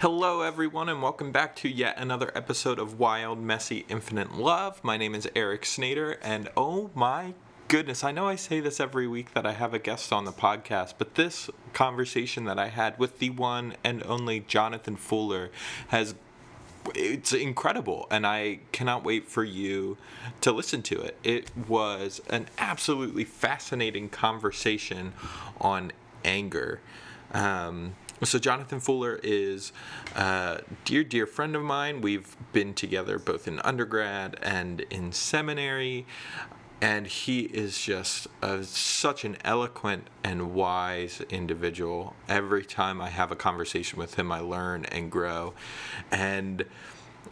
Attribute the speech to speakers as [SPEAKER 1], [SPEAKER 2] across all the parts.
[SPEAKER 1] Hello, everyone, and welcome back to yet another episode of Wild, Messy, Infinite Love. My name is Eric Snader, and oh my goodness, I know I say this every week that I have a guest on the podcast, but this conversation that I had with the one and only Jonathan Fuller has it's incredible and i cannot wait for you to listen to it it was an absolutely fascinating conversation on anger um, so Jonathan Fuller is a dear, dear friend of mine. We've been together both in undergrad and in seminary, and he is just a, such an eloquent and wise individual. Every time I have a conversation with him, I learn and grow, and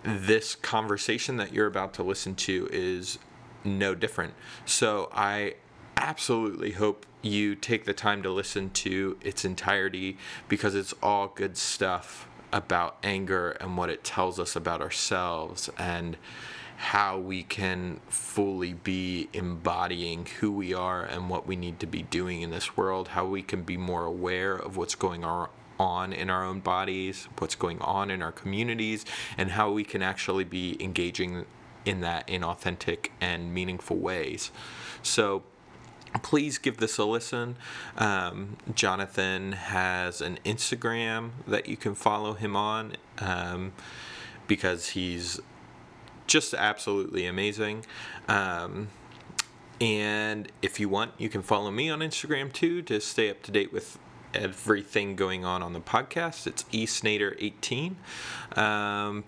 [SPEAKER 1] this conversation that you're about to listen to is no different. So I absolutely hope you take the time to listen to its entirety because it's all good stuff about anger and what it tells us about ourselves and how we can fully be embodying who we are and what we need to be doing in this world, how we can be more aware of what's going on in our own bodies, what's going on in our communities, and how we can actually be engaging in that in authentic and meaningful ways. So, please give this a listen. Um, Jonathan has an Instagram that you can follow him on um, because he's just absolutely amazing. Um, and if you want, you can follow me on Instagram too to stay up to date with everything going on on the podcast. It's esnader18. Um,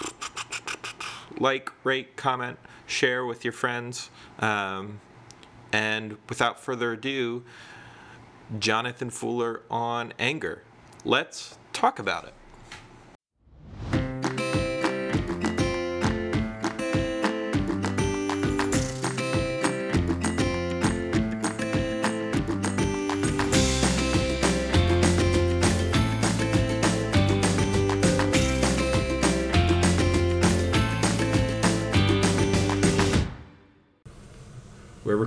[SPEAKER 1] like, rate, comment, share with your friends. Um, and without further ado, Jonathan Fuller on anger. Let's talk about it.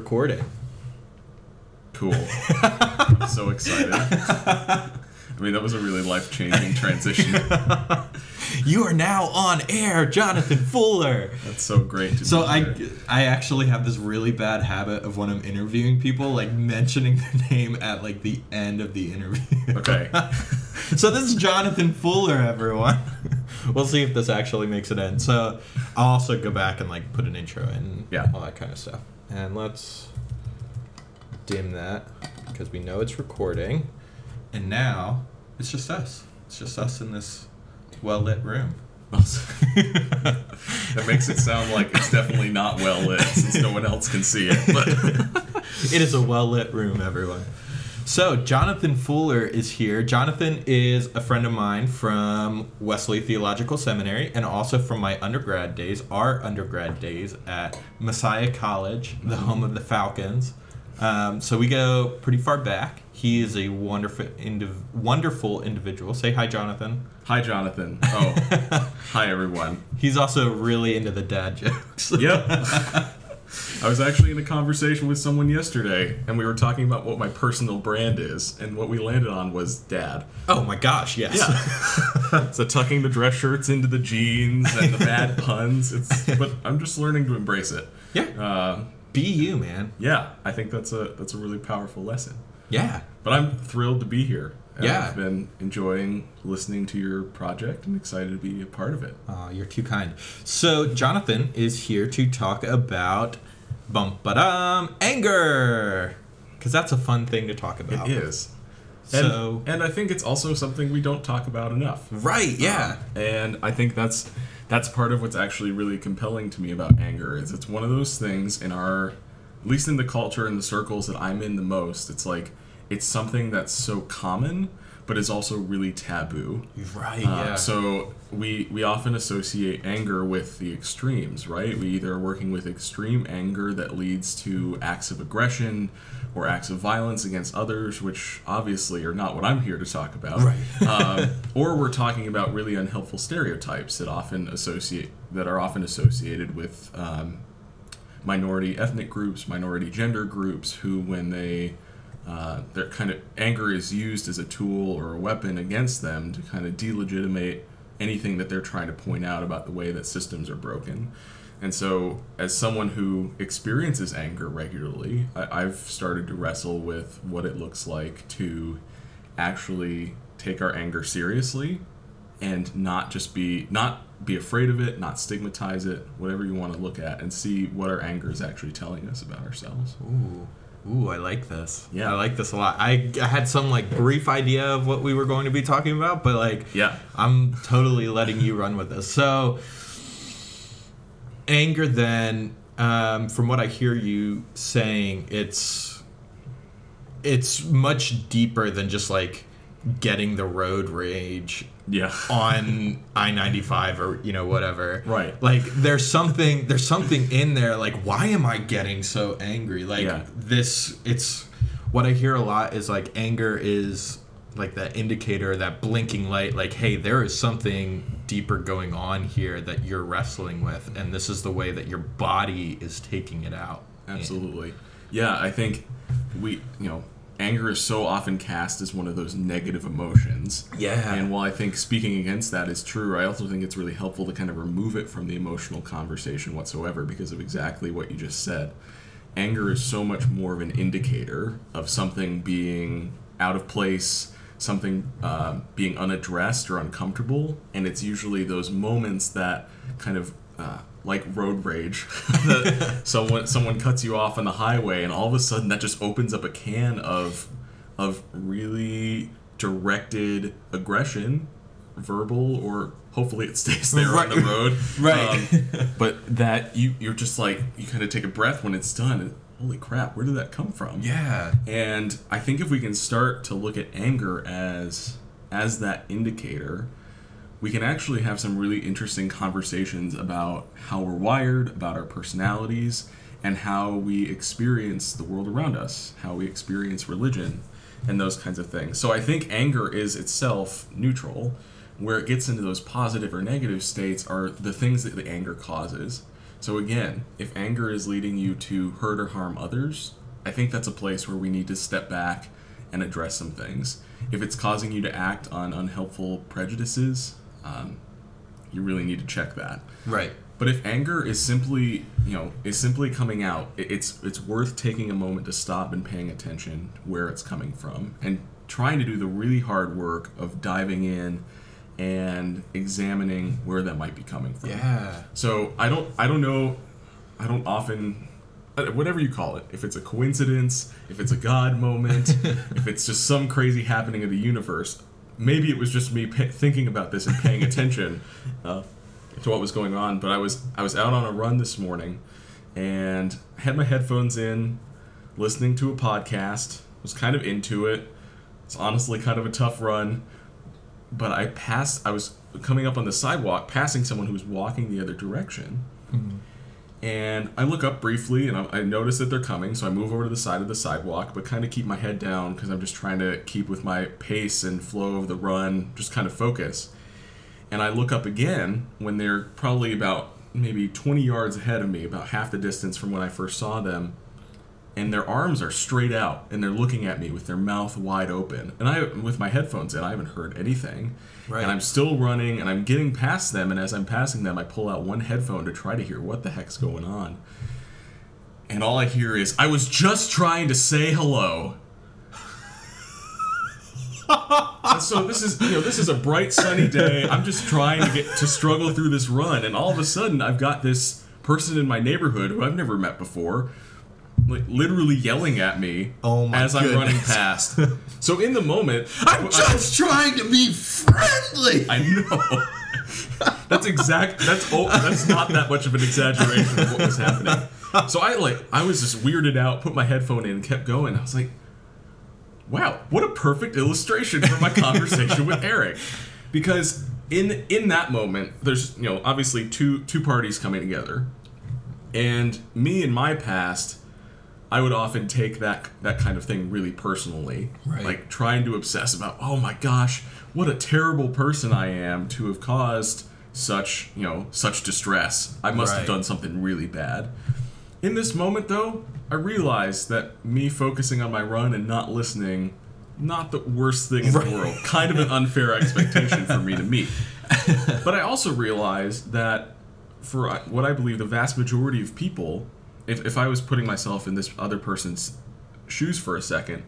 [SPEAKER 1] We're recording.
[SPEAKER 2] Cool. So excited. I mean, that was a really life changing transition.
[SPEAKER 1] you are now on air, Jonathan Fuller.
[SPEAKER 2] That's so great.
[SPEAKER 1] so I, I actually have this really bad habit of when I'm interviewing people, like mentioning their name at like the end of the interview.
[SPEAKER 2] Okay.
[SPEAKER 1] so this is Jonathan Fuller, everyone. we'll see if this actually makes it in. So I'll also go back and like put an intro and
[SPEAKER 2] yeah.
[SPEAKER 1] all that kind of stuff. And let's dim that because we know it's recording. And now it's just us. It's just us in this well lit room.
[SPEAKER 2] that makes it sound like it's definitely not well lit since no one else can see it. But
[SPEAKER 1] it is a well lit room, everyone. So, Jonathan Fuller is here. Jonathan is a friend of mine from Wesley Theological Seminary and also from my undergrad days, our undergrad days at Messiah College, the home of the Falcons. Um, so, we go pretty far back. He is a wonderful, indiv- wonderful individual. Say hi, Jonathan.
[SPEAKER 2] Hi, Jonathan. Oh, hi, everyone.
[SPEAKER 1] He's also really into the dad jokes.
[SPEAKER 2] Yep. I was actually in a conversation with someone yesterday, and we were talking about what my personal brand is, and what we landed on was dad.
[SPEAKER 1] Oh my gosh, yes.
[SPEAKER 2] Yeah. so tucking the dress shirts into the jeans and the bad puns. It's but I'm just learning to embrace it.
[SPEAKER 1] Yeah.
[SPEAKER 2] Uh,
[SPEAKER 1] Be you, man.
[SPEAKER 2] Yeah, I think that's a that's a really powerful lesson.
[SPEAKER 1] Yeah.
[SPEAKER 2] But I'm thrilled to be here.
[SPEAKER 1] Yeah.
[SPEAKER 2] I've been enjoying listening to your project and excited to be a part of it.
[SPEAKER 1] Oh, you're too kind. So, Jonathan is here to talk about bum ba dum anger. Because that's a fun thing to talk about.
[SPEAKER 2] It is.
[SPEAKER 1] So,
[SPEAKER 2] and, and I think it's also something we don't talk about enough.
[SPEAKER 1] Right, yeah.
[SPEAKER 2] Um, and I think that's that's part of what's actually really compelling to me about anger is it's one of those things in our at least in the culture and the circles that I'm in the most, it's like it's something that's so common but is also really taboo.
[SPEAKER 1] Right.
[SPEAKER 2] Uh,
[SPEAKER 1] yeah.
[SPEAKER 2] So we we often associate anger with the extremes, right? We either are working with extreme anger that leads to acts of aggression or acts of violence against others, which obviously are not what I'm here to talk about.
[SPEAKER 1] Right.
[SPEAKER 2] um, or we're talking about really unhelpful stereotypes that often associate that are often associated with um, minority ethnic groups, minority gender groups, who when they uh, their kind of anger is used as a tool or a weapon against them to kind of delegitimate anything that they're trying to point out about the way that systems are broken. And so, as someone who experiences anger regularly, I, I've started to wrestle with what it looks like to actually take our anger seriously and not just be not be afraid of it, not stigmatize it, whatever you want to look at, and see what our anger is actually telling us about ourselves.
[SPEAKER 3] Ooh. Ooh, I like this.
[SPEAKER 2] Yeah.
[SPEAKER 3] I like this a lot. I, I had some like brief idea of what we were going to be talking about, but like
[SPEAKER 2] Yeah.
[SPEAKER 3] I'm totally letting you run with this. So anger then um, from what I hear you saying, it's it's much deeper than just like getting the road rage
[SPEAKER 2] Yeah.
[SPEAKER 3] on I ninety five or you know whatever.
[SPEAKER 2] Right.
[SPEAKER 3] Like there's something there's something in there. Like why am I getting so angry? Like
[SPEAKER 2] Yeah.
[SPEAKER 3] this. It's what I hear a lot is like anger is like that indicator, that blinking light. Like hey, there is something deeper going on here that you're wrestling with, and this is the way that your body is taking it out.
[SPEAKER 2] Absolutely. Yeah, I think we, you know, anger is so often cast as one of those negative emotions.
[SPEAKER 3] Yeah.
[SPEAKER 2] And while I think speaking against that is true, I also think it's really helpful to kind of remove it from the emotional conversation whatsoever because of exactly what you just said. Anger is so much more of an indicator of something being out of place, something uh, being unaddressed or uncomfortable, and it's usually those moments that kind of uh, like road rage. someone someone cuts you off on the highway, and all of a sudden that just opens up a can of of really directed aggression, verbal or hopefully it stays there on the road.
[SPEAKER 3] Right.
[SPEAKER 2] Um, but that you you're just like you kind of take a breath when it's done. Holy crap! Where did that come from?
[SPEAKER 3] Yeah.
[SPEAKER 2] And I think if we can start to look at anger as as that indicator, we can actually have some really interesting conversations about how we're wired, about our personalities, and how we experience the world around us, how we experience religion, and those kinds of things. So I think anger is itself neutral. Where it gets into those positive or negative states are the things that the anger causes. So again, if anger is leading you to hurt or harm others, I think that's a place where we need to step back and address some things. If it's causing you to act on unhelpful prejudices, um, you really need to check that.
[SPEAKER 3] Right.
[SPEAKER 2] But if anger is simply, you know, is simply coming out, it's it's worth taking a moment to stop and paying attention where it's coming from and trying to do the really hard work of diving in and examining where that might be coming from.
[SPEAKER 3] Yeah.
[SPEAKER 2] So I don't I don't know I don't often uh, whatever you call it if it's a coincidence if it's a god moment if it's just some crazy happening of the universe maybe it was just me thinking about this and paying attention uh, to what was going on but I was I was out on a run this morning and had my headphones in listening to a podcast was kind of into it. It's honestly kind of a tough run but I passed. I was coming up on the sidewalk, passing someone who was walking the other direction, and I look up briefly, and I, notice that they're coming. So I move over to the side of the sidewalk, but kind of keep my head down because I'm just trying to keep with my pace and flow of the run, just kind of focus. And I look up again when they're probably about maybe 20 yards ahead of me, about half the distance from when I first saw them and their arms are straight out and they're looking at me with their mouth wide open. And i with my headphones in i haven't heard anything.
[SPEAKER 3] Right.
[SPEAKER 2] and i'm still running and i'm getting past them and as i'm passing them i pull out one headphone to try to hear what the heck's going on. And all i hear is i was just trying to say hello. And so this is you know this is a bright sunny day. I'm just trying to get to struggle through this run. And all of a sudden i've got this person in my neighborhood who i've never met before like literally yelling at me
[SPEAKER 3] Oh
[SPEAKER 2] as I'm running past. So in the moment,
[SPEAKER 3] I'm
[SPEAKER 2] I-
[SPEAKER 3] just trying to be friendly.
[SPEAKER 2] I know. that's exact. That's oh, that's not that much of an exaggeration of what was happening. So I like I was just weirded out. Put my headphone in, and kept going. I was like, "Wow, what a perfect illustration for my conversation with Eric." Because in in that moment, there's you know obviously two two parties coming together, and me in my past. I would often take that that kind of thing really personally,
[SPEAKER 3] Right.
[SPEAKER 2] like trying to obsess about, oh my gosh, what a terrible person I am to have caused such, you know, such distress. I must have done something really bad. In this moment though, I realized that me focusing on my run and not listening not the worst thing in
[SPEAKER 1] Right.
[SPEAKER 2] the world. Kind of an unfair expectation for me to meet. But I also realized that for uh, what I believe the vast majority of people, if, if I was putting myself in this other person's shoes for a second,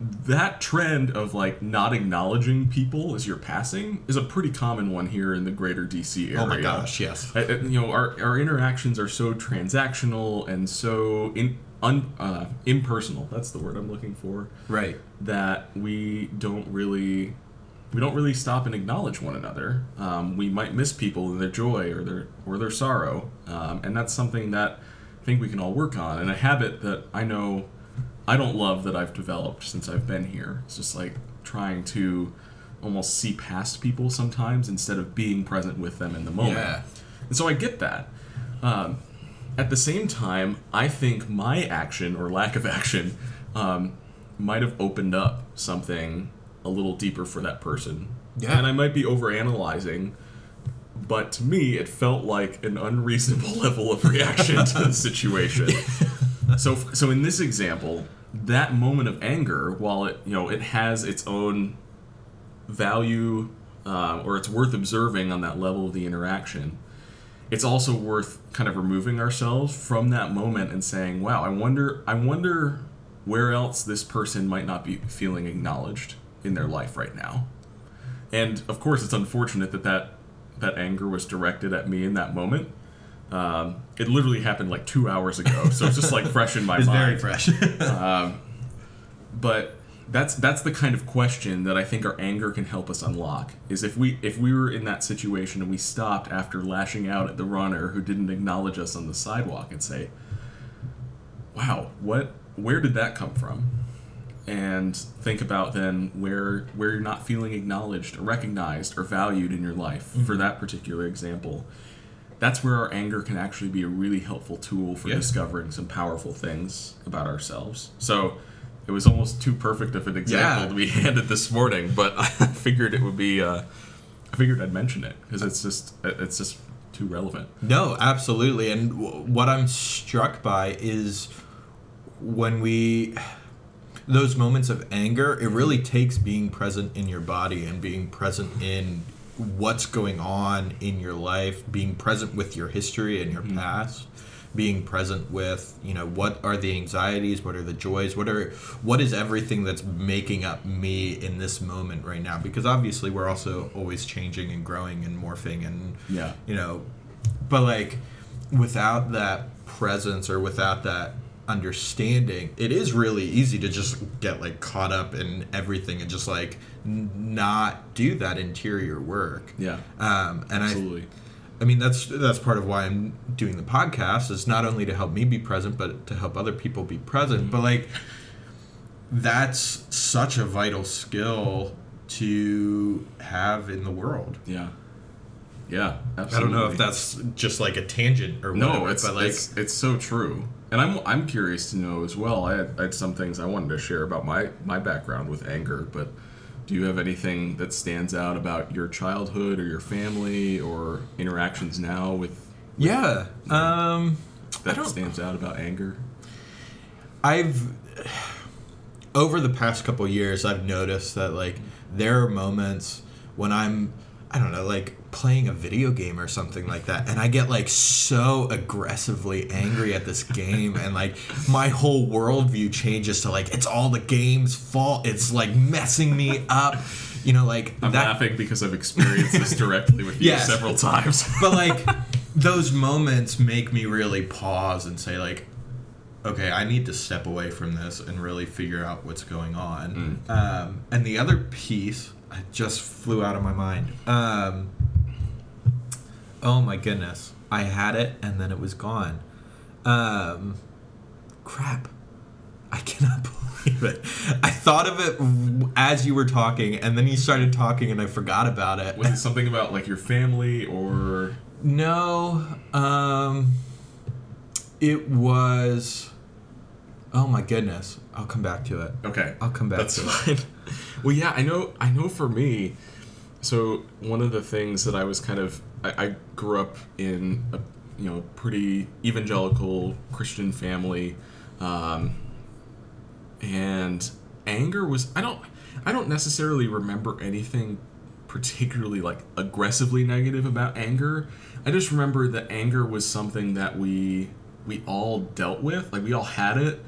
[SPEAKER 2] that trend of like not acknowledging people as you're passing is a pretty common one here in the greater DC area.
[SPEAKER 1] Oh my gosh, yes.
[SPEAKER 2] Uh, uh, you know, our, our interactions are so transactional and so in, un, uh, impersonal. That's the word I'm looking for.
[SPEAKER 1] Right.
[SPEAKER 2] That we don't really we don't really stop and acknowledge one another. Um, we might miss people in their joy or their or their sorrow, um, and that's something that I think we can all work on. And a habit that I know I don't love that I've developed since I've been here. It's just like trying to almost see past people sometimes instead of being present with them in the moment.
[SPEAKER 1] Yeah.
[SPEAKER 2] And so I get that. Um, at the same time, I think my action or lack of action um, might have opened up something a little deeper for that person.
[SPEAKER 1] Yeah.
[SPEAKER 2] And I might be overanalyzing, but to me, it felt like an unreasonable level of reaction to the situation. so, so in this example, that moment of anger, while it you know it has its own value uh, or it's worth observing on that level of the interaction, it's also worth kind of removing ourselves from that moment and saying, "Wow, I wonder, I wonder where else this person might not be feeling acknowledged in their life right now." And of course, it's unfortunate that that, that anger was directed at me in that moment. Um, it literally happened like two hours ago, so it's just like fresh in my
[SPEAKER 1] It's
[SPEAKER 2] mind
[SPEAKER 1] very fresh.
[SPEAKER 2] but that's that's the kind of question that I think our anger can help us unlock. Is if we if we were in that situation and we stopped after lashing out at the runner who didn't acknowledge us on the sidewalk and say, "Wow, what where did that come from?" And think about then where where you're not feeling acknowledged or recognized or valued in your life for that particular example. That's where our anger can actually be a really helpful tool for
[SPEAKER 1] Yeah.
[SPEAKER 2] discovering some powerful things about ourselves. So it was almost too perfect of an example
[SPEAKER 1] Yeah.
[SPEAKER 2] to be handed this morning, but I figured it would be. Uh, I figured I'd mention it because it's just it's just too relevant.
[SPEAKER 1] No, absolutely. And w- what I'm struck by is when we those moments of anger, it really takes being present in your body and being present in what's going on in your life, being present with your history and your mm-hmm. past, being present with, you know, what are the anxieties, what are the joys, what are what is everything that's making up me in this moment right now? Because obviously we're also always changing and growing and morphing and
[SPEAKER 2] Yeah.
[SPEAKER 1] you know but like without that presence or without that understanding it is really easy to just get like caught up in everything and just like n- not do that interior work
[SPEAKER 2] Yeah,
[SPEAKER 1] um and
[SPEAKER 2] absolutely.
[SPEAKER 1] i i mean that's that's part of why i'm doing the podcast is not only to help me be present but to help other people be present but like that's such a vital skill to have in the world
[SPEAKER 2] yeah, yeah. Absolutely.
[SPEAKER 1] I don't know if that's just like a tangent or whatever,
[SPEAKER 2] no, it's
[SPEAKER 1] but like
[SPEAKER 2] it's it's so true. And I'm I'm curious to know as well. I had, I had some things I wanted to share about my my background with anger, but do you have anything that stands out about your childhood or your family or interactions now with
[SPEAKER 1] yeah. Um,
[SPEAKER 2] that stands out about anger?
[SPEAKER 1] I've over the past couple years, I've noticed that like there are moments when I'm I don't know, like playing a video game or something like that, and I get like so aggressively angry at this game, and like my whole worldview changes to like it's all the game's fault. It's like messing me up, you know, like
[SPEAKER 2] I'm
[SPEAKER 1] that.
[SPEAKER 2] laughing because I've experienced this directly with you
[SPEAKER 1] Yes.
[SPEAKER 2] several times.
[SPEAKER 1] but like those moments make me really pause and say like okay i need to step away from this and really figure out what's going on um, and the other piece I just flew out of my mind um, oh my goodness i had it and then it was gone um, crap I cannot believe it. I thought of it as you were talking, and then you started talking, and I forgot about it.
[SPEAKER 2] Was it something about like your family or
[SPEAKER 1] No, um, it was. Oh my goodness! I'll come back to it.
[SPEAKER 2] Okay,
[SPEAKER 1] I'll come back
[SPEAKER 2] That's
[SPEAKER 1] to it.
[SPEAKER 2] fine. well, yeah, I know. I know. For me, so one of the things that I was kind of, I, I grew up in a you know pretty evangelical Christian family, um, and anger was I don't I don't necessarily remember anything particularly like aggressively negative about anger. I just remember that anger was something that we we all dealt with, like we all had it,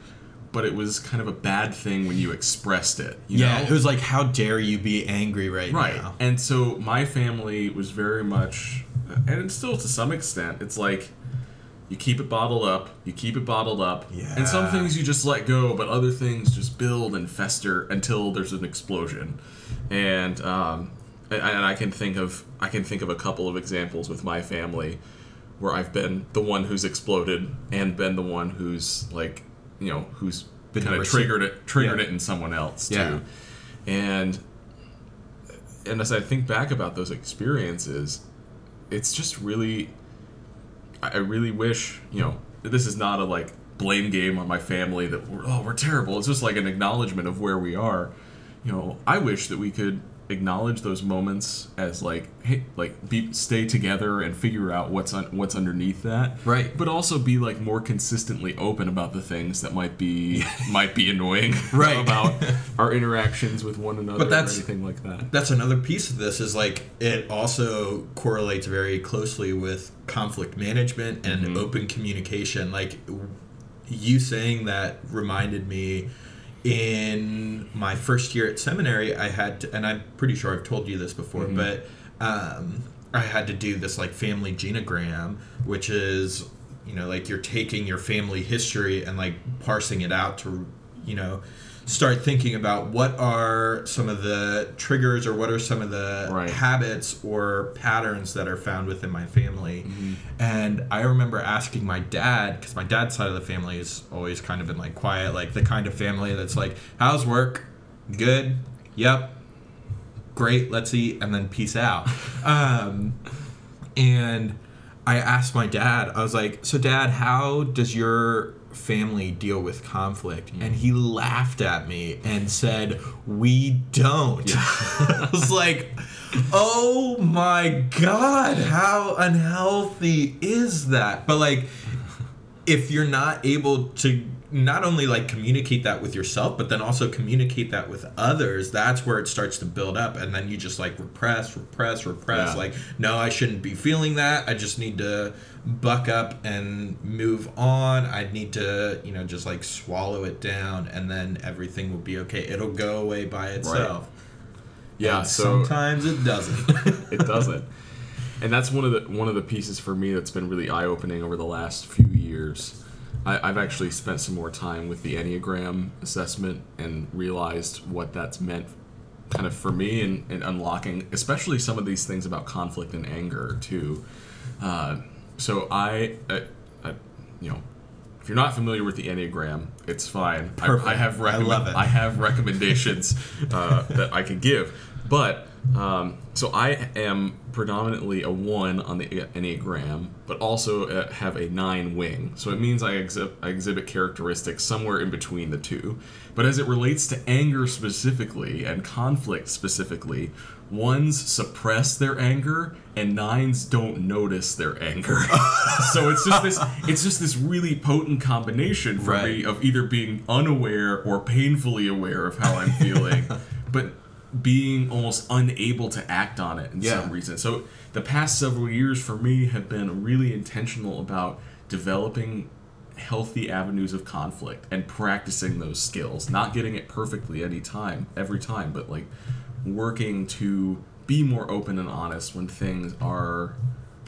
[SPEAKER 2] but it was kind of a bad thing when you expressed it. You
[SPEAKER 1] yeah,
[SPEAKER 2] know?
[SPEAKER 1] it was like, how dare you be angry right,
[SPEAKER 2] right.
[SPEAKER 1] now?
[SPEAKER 2] And so my family was very much, and still to some extent, it's like you keep it bottled up, you keep it bottled up, Yeah. and some things you just let go, but other things just build and fester until there's an explosion. And um, and I can think of I can think of a couple of examples with my family where I've been the one who's exploded and been the one who's like you know who's
[SPEAKER 1] Been
[SPEAKER 2] kind of triggered it triggered
[SPEAKER 1] Yeah.
[SPEAKER 2] it in someone else
[SPEAKER 1] Yeah.
[SPEAKER 2] too. And and as I think back about those experiences, it's just really I I really wish, you know, this is not a like blame game on my family that we're oh we're terrible. It's just like an acknowledgement of where we are. You know, I wish that we could acknowledge those moments as like hey like be stay together and figure out what's un, what's underneath that
[SPEAKER 1] Right.
[SPEAKER 2] but also be like more consistently open about the things that might be might be annoying
[SPEAKER 1] Right.
[SPEAKER 2] about our interactions with one another
[SPEAKER 1] But that's-
[SPEAKER 2] or anything like that
[SPEAKER 1] That's another piece of this is like it also correlates very closely with conflict management and
[SPEAKER 2] Mhm.
[SPEAKER 1] open communication. Like you saying that reminded me in my first year at seminary, I had to, and I'm pretty sure I've told you this before,
[SPEAKER 2] Mhm.
[SPEAKER 1] but um, I had to do this like family genogram, which is you know like you're taking your family history and like parsing it out to you know start thinking about what are some of the triggers or what are some of the
[SPEAKER 2] Right.
[SPEAKER 1] habits or patterns that are found within my family.
[SPEAKER 2] Mm-hmm.
[SPEAKER 1] And I remember asking my dad, because my dad's side of the family has always kind of been like quiet, like the kind of family that's like, how's work? Good. Yep. Great. Let's eat. And then peace out. um, and I asked my dad, I was like, so dad, how does your family deal with conflict? Mm. And he laughed at me and said, we don't. I was like, oh my God, how unhealthy is that? But like, if you're not able to not only like communicate that with yourself but then also communicate that with others that's where it starts to build up and then you just like repress repress repress
[SPEAKER 2] Yeah.
[SPEAKER 1] like no i shouldn't be feeling that. I just need to buck up and move on. I need to you know just like swallow it down and then everything will be okay. It'll go away by itself.
[SPEAKER 2] Yeah
[SPEAKER 1] And
[SPEAKER 2] so
[SPEAKER 1] sometimes it doesn't.
[SPEAKER 2] It doesn't. And that's one of the one of the pieces for me that's been really eye-opening over the last few years I, i've actually spent some more time with the enneagram assessment and realized what that's meant kind of for me in, in unlocking especially some of these things about conflict and anger too uh, so I, I, I you know if you're not familiar with the enneagram it's fine I. I have
[SPEAKER 1] I
[SPEAKER 2] recommend,
[SPEAKER 1] love it.
[SPEAKER 2] I have recommendations uh, that I can give. But um, so I am predominantly a one on the Enneagram, but also uh, have a nine wing. So it means I, exhi- I exhibit characteristics somewhere in between the two. But as it relates to anger specifically and conflict specifically, ones suppress their anger and nines don't notice their anger. so it's just this it's just this really potent combination for
[SPEAKER 1] Right.
[SPEAKER 2] me of either being unaware or painfully aware of how I'm feeling, but being almost unable to act on it in
[SPEAKER 1] Yeah.
[SPEAKER 2] some reason. So the past several years for me have been really intentional about developing healthy avenues of conflict and practicing those skills, not getting it perfectly any time, every time, but like working to be more open and honest when things are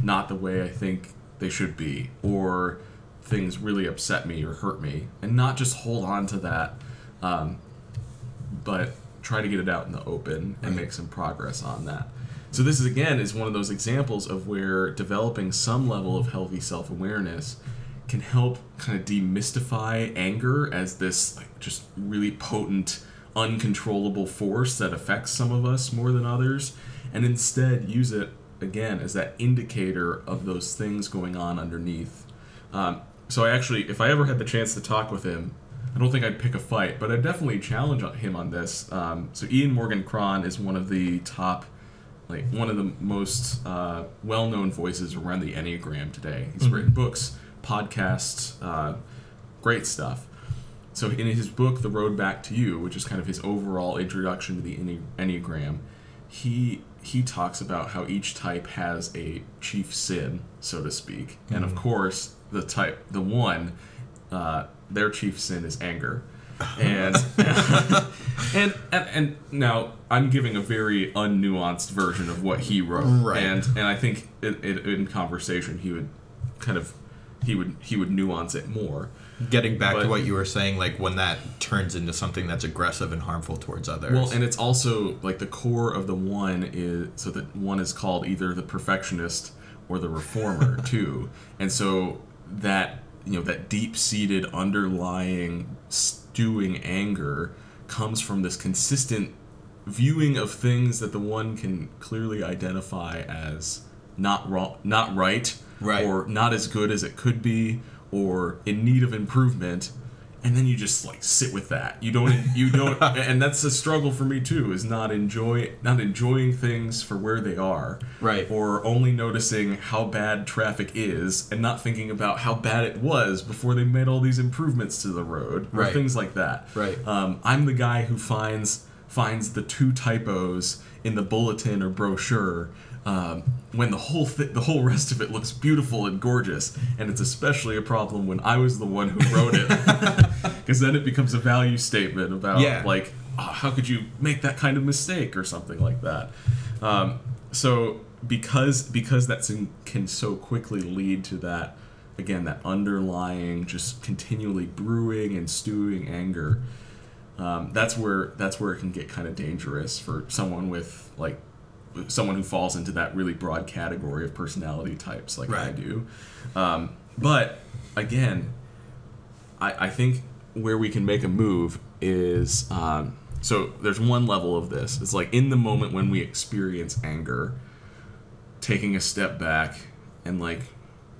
[SPEAKER 2] not the way I think they should be or things really upset me or hurt me and not just hold on to that um, but try to get it out in the open and
[SPEAKER 1] Right.
[SPEAKER 2] make some progress on that so this is again is one of those examples of where developing some level of healthy self-awareness can help kind of demystify anger as this like just really potent uncontrollable force that affects some of us more than others and instead use it again as that indicator of those things going on underneath um, so I actually, if I ever had the chance to talk with him, I don't think I'd pick a fight, but I'd definitely challenge him on this. Um, so Ian Morgan Cron is one of the top, like one of the most uh, well-known voices around the Enneagram today. He's written books, podcasts, uh, great stuff. so in his book, The Road Back to You, which is kind of his overall introduction to the Enneagram, he he talks about how each type has a chief sin, so to speak, and of course the type the one, uh, their chief sin is anger, and and, and and now I'm giving a very unnuanced version of what he wrote,
[SPEAKER 1] Right.
[SPEAKER 2] and and I think it, it, in conversation he would kind of he would he would nuance it more.
[SPEAKER 1] Getting back
[SPEAKER 2] But-
[SPEAKER 1] to what you were saying, like when that turns into something that's aggressive and harmful towards others.
[SPEAKER 2] Well, and it's also like the core of the one is so that one is called either the perfectionist or the reformer too, and so that you know that deep seated underlying stewing anger comes from this consistent viewing of things that the one can clearly identify as not wrong, not right,
[SPEAKER 1] Right.
[SPEAKER 2] or not as good as it could be, or in need of improvement, and then you just like sit with that. You don't, you don't, and that's a struggle for me too. Is not enjoy, not enjoying things for where they are,
[SPEAKER 1] Right.
[SPEAKER 2] Or only noticing how bad traffic is, and not thinking about how bad it was before they made all these improvements to the road, or
[SPEAKER 1] Right.
[SPEAKER 2] things like that.
[SPEAKER 1] Right.
[SPEAKER 2] Um, I'm the guy who finds finds the two typos in the bulletin or brochure um, when the whole thi- the whole rest of it looks beautiful and gorgeous, and it's especially a problem when I was the one who wrote it, because then it becomes a value statement about
[SPEAKER 1] Yeah.
[SPEAKER 2] like oh, how could you make that kind of mistake or something like that. Um, so because because that can so quickly lead to that again that underlying just continually brewing and stewing anger um, that's where that's where it can get kind of dangerous for someone with like someone who falls into that really broad category of personality types like I do. Um, but again, I, I think where we can make a move is um, so there's one level of this. It's like in the moment when we experience anger, taking a step back and like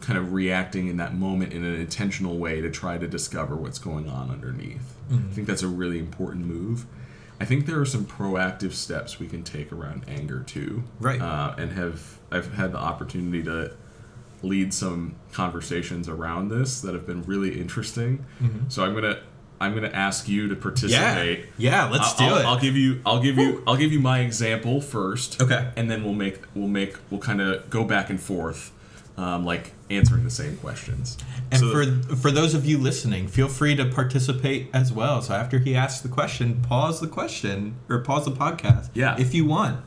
[SPEAKER 2] kind of reacting in that moment in an intentional way to try to discover what's going on underneath. I think that's a really important move. I think there are some proactive steps we can take around anger too.
[SPEAKER 1] Right.
[SPEAKER 2] Uh, and have I've had the opportunity to lead some conversations around this that have been really interesting. So I'm gonna I'm gonna ask you to
[SPEAKER 1] yeah,
[SPEAKER 2] participate.
[SPEAKER 1] yeah, let's
[SPEAKER 2] I'll,
[SPEAKER 1] do
[SPEAKER 2] I'll-
[SPEAKER 1] it.
[SPEAKER 2] I'll give you I'll give you I'll give you my example first.
[SPEAKER 1] Okay.
[SPEAKER 2] And then we'll make we'll make we'll kind of go back and forth, um, like answering the same questions.
[SPEAKER 1] And
[SPEAKER 2] So-
[SPEAKER 1] for for those of you listening, feel free to participate as well. So after he asks the question, pause the question or pause the podcast.
[SPEAKER 2] Yeah.
[SPEAKER 1] if you want.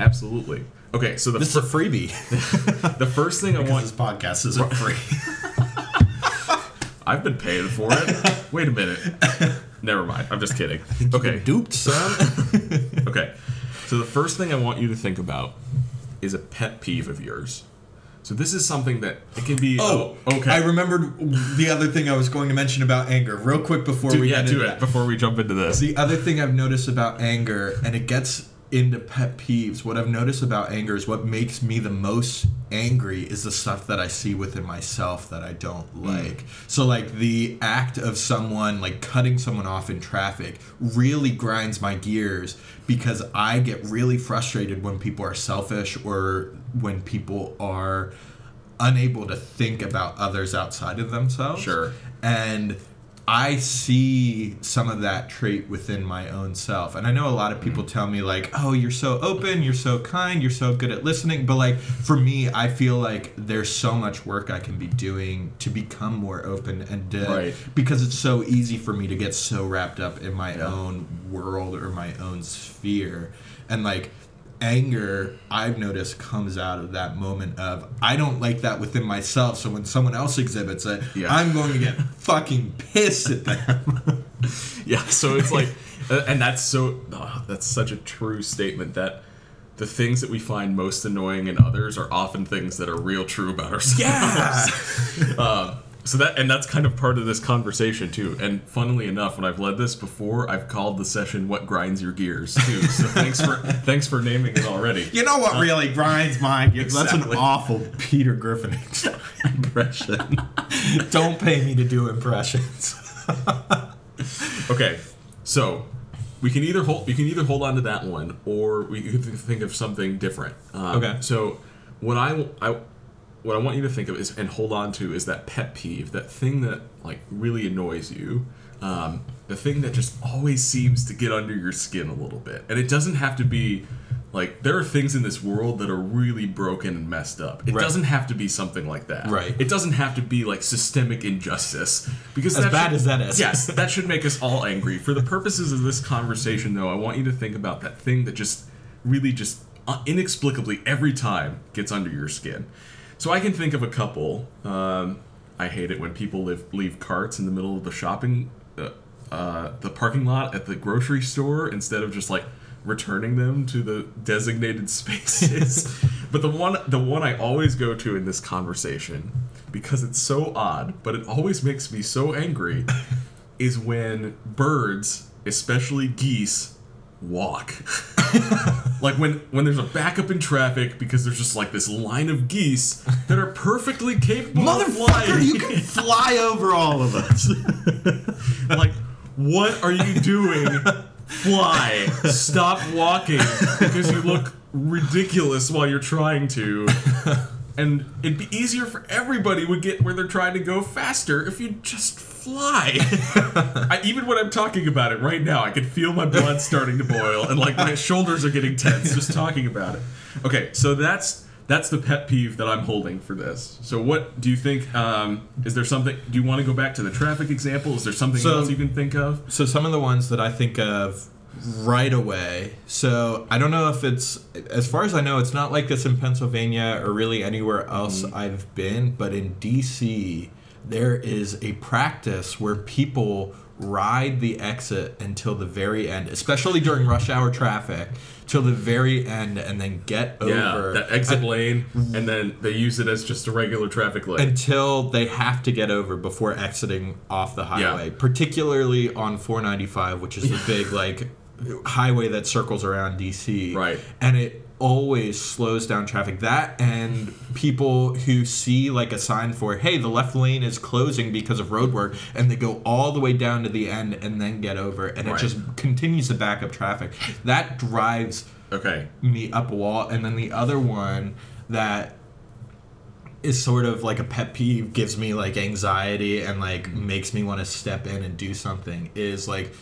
[SPEAKER 2] absolutely. Okay, so the
[SPEAKER 1] This is a freebie.
[SPEAKER 2] the first thing I want
[SPEAKER 1] this podcast isn't free.
[SPEAKER 2] I've been paying for it. Wait a minute. Never mind. I'm just kidding. Okay.
[SPEAKER 1] Duped, son.
[SPEAKER 2] Okay. So the first thing I want you to think about is a pet peeve of yours. So this is something that it can be.
[SPEAKER 1] Oh, uh,
[SPEAKER 2] okay.
[SPEAKER 1] I remembered the other thing I was going to mention about anger, real quick before
[SPEAKER 2] Do,
[SPEAKER 1] we
[SPEAKER 2] yeah,
[SPEAKER 1] get
[SPEAKER 2] do it
[SPEAKER 1] that.
[SPEAKER 2] before we jump into this.
[SPEAKER 1] The other thing I've noticed about anger, and it gets into pet peeves, what I've noticed about anger is what makes me the most angry is the stuff that I see within myself that I don't hmm. like. So, like, the act of someone, like, cutting someone off in traffic really grinds my gears because I get really frustrated when people are selfish or when people are unable to think about others outside of themselves.
[SPEAKER 2] Sure.
[SPEAKER 1] And I see some of that trait within my own self. And I know a lot of people mm. tell me, like, oh, you're so open, you're so kind, you're so good at listening. But, like, for me, I feel like there's so much work I can be doing to become more open and to,
[SPEAKER 2] Right.
[SPEAKER 1] because it's so easy for me to get so wrapped up in my
[SPEAKER 2] Yeah.
[SPEAKER 1] own world or my own sphere. And, like, anger i've noticed comes out of that moment of i don't like that within myself so when someone else exhibits it
[SPEAKER 2] Yeah.
[SPEAKER 1] i'm going to get fucking pissed at them
[SPEAKER 2] Yeah. So it's like, uh, and that's so. oh, that's such a true statement that. The things that we find most annoying in others are often things that are real true about ourselves.
[SPEAKER 1] yeah
[SPEAKER 2] Um, so that and that's kind of part of this conversation too. And funnily enough, when I've led this before, I've called the session "What Grinds Your Gears" too. So thanks for thanks for naming it already.
[SPEAKER 1] you know what really grinds my gears that's an awful peter griffin impression don't pay me to do impressions
[SPEAKER 2] Okay, so we can either hold we can either hold on to that one, or we can think of something different. Um,
[SPEAKER 1] Okay.
[SPEAKER 2] So what I, I what I want you to think of is and hold on to is that pet peeve, that thing that like really annoys you. um, the thing that just always seems to get under your skin a little bit. And it doesn't have to be like there are things in this world that are really broken and messed up. It
[SPEAKER 1] Right.
[SPEAKER 2] doesn't have to be something like that.
[SPEAKER 1] Right.
[SPEAKER 2] It doesn't have to be like systemic injustice because
[SPEAKER 1] As bad
[SPEAKER 2] should-
[SPEAKER 1] as that is.
[SPEAKER 2] Yes, that should make us all angry. For the purposes of this conversation, though, I want you to think about that thing that just really just uh, inexplicably every time gets under your skin. So I can think of a couple. Um, I hate it when people live, leave carts in the middle of the shopping, uh, uh, the parking lot at the grocery store instead of just like returning them to the designated spaces. but the one, the one I always go to in this conversation because it's so odd, but it always makes me so angry, is when birds, especially geese, walk. like when when there's a backup in traffic because there's just like this line of geese that are perfectly capable of
[SPEAKER 1] Motherfucker, you can fly over all of us.
[SPEAKER 2] like, what are you doing? Fly. Stop walking because you look ridiculous while you're trying to. And it'd be easier for everybody would get where they're trying to go faster if you just fly. I, even when I'm talking about it right now, I can feel my blood starting to boil and like my shoulders are getting tense just talking about it. Okay, so that's that's the pet peeve that I'm holding for this. So what do you think? Um, is there something? Do you want to go back to the traffic example? Is there something
[SPEAKER 1] So-
[SPEAKER 2] else you can think of?
[SPEAKER 1] So some of the ones that I think of right away. So I don't know if it's as far as I know, it's not like this in Pennsylvania or really anywhere else mm. I've been, but in DC there is a practice where people ride the exit until the very end, especially during rush hour traffic, till the very end and then get
[SPEAKER 2] Yeah,
[SPEAKER 1] over
[SPEAKER 2] that exit lane, and then they use it as just a regular traffic lane.
[SPEAKER 1] until they have to get over before exiting off the highway, particularly on 495, which is the big like highway that circles around DC.
[SPEAKER 2] Right.
[SPEAKER 1] And it always slows down traffic. That and people who see like a sign for, hey, the left lane is closing because of road work, and they go all the way down to the end and then get over, and
[SPEAKER 2] Right.
[SPEAKER 1] it just continues to back up traffic. That drives
[SPEAKER 2] okay,
[SPEAKER 1] me up a wall and then the other one that is sort of like a pet peeve gives me like anxiety and like makes me want to step in and do something is like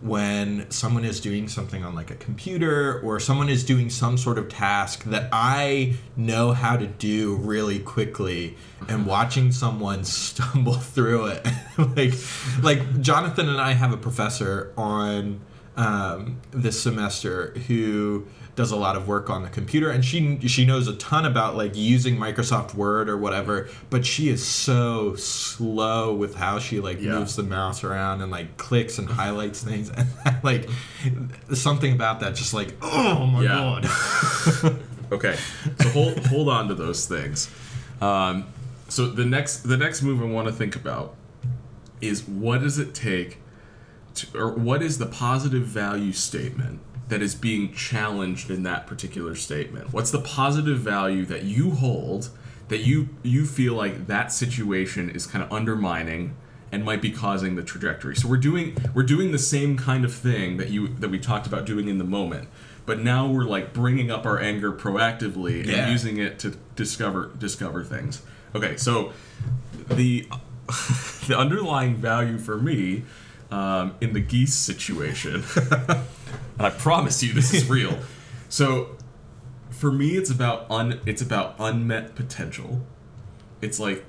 [SPEAKER 1] when someone is doing something on like a computer or someone is doing some sort of task that I know how to do really quickly and watching someone stumble through it. Like like Jonathan and I have a professor on um, this semester who does a lot of work on the computer and she she knows a ton about like using Microsoft Word or whatever but she is so slow with how she like
[SPEAKER 2] Yeah.
[SPEAKER 1] moves the mouse around and like clicks and highlights things and like something about that just like oh my
[SPEAKER 2] Yeah.
[SPEAKER 1] god
[SPEAKER 2] okay. So hold hold on to those things. Um, so the next the next move I want to think about is what does it take to, or what is the positive value statement that is being challenged in that particular statement? What's the positive value that you hold that you you feel like that situation is kind of undermining and might be causing the trajectory. So we're doing we're doing the same kind of thing that you that we talked about doing in the moment. But now we're like bringing up our anger proactively
[SPEAKER 1] Yeah.
[SPEAKER 2] and using it to discover discover things. Okay, so the the underlying value for me um, in the geese situation, and I promise you this is real. So for me, it's about un it's about unmet potential. It's like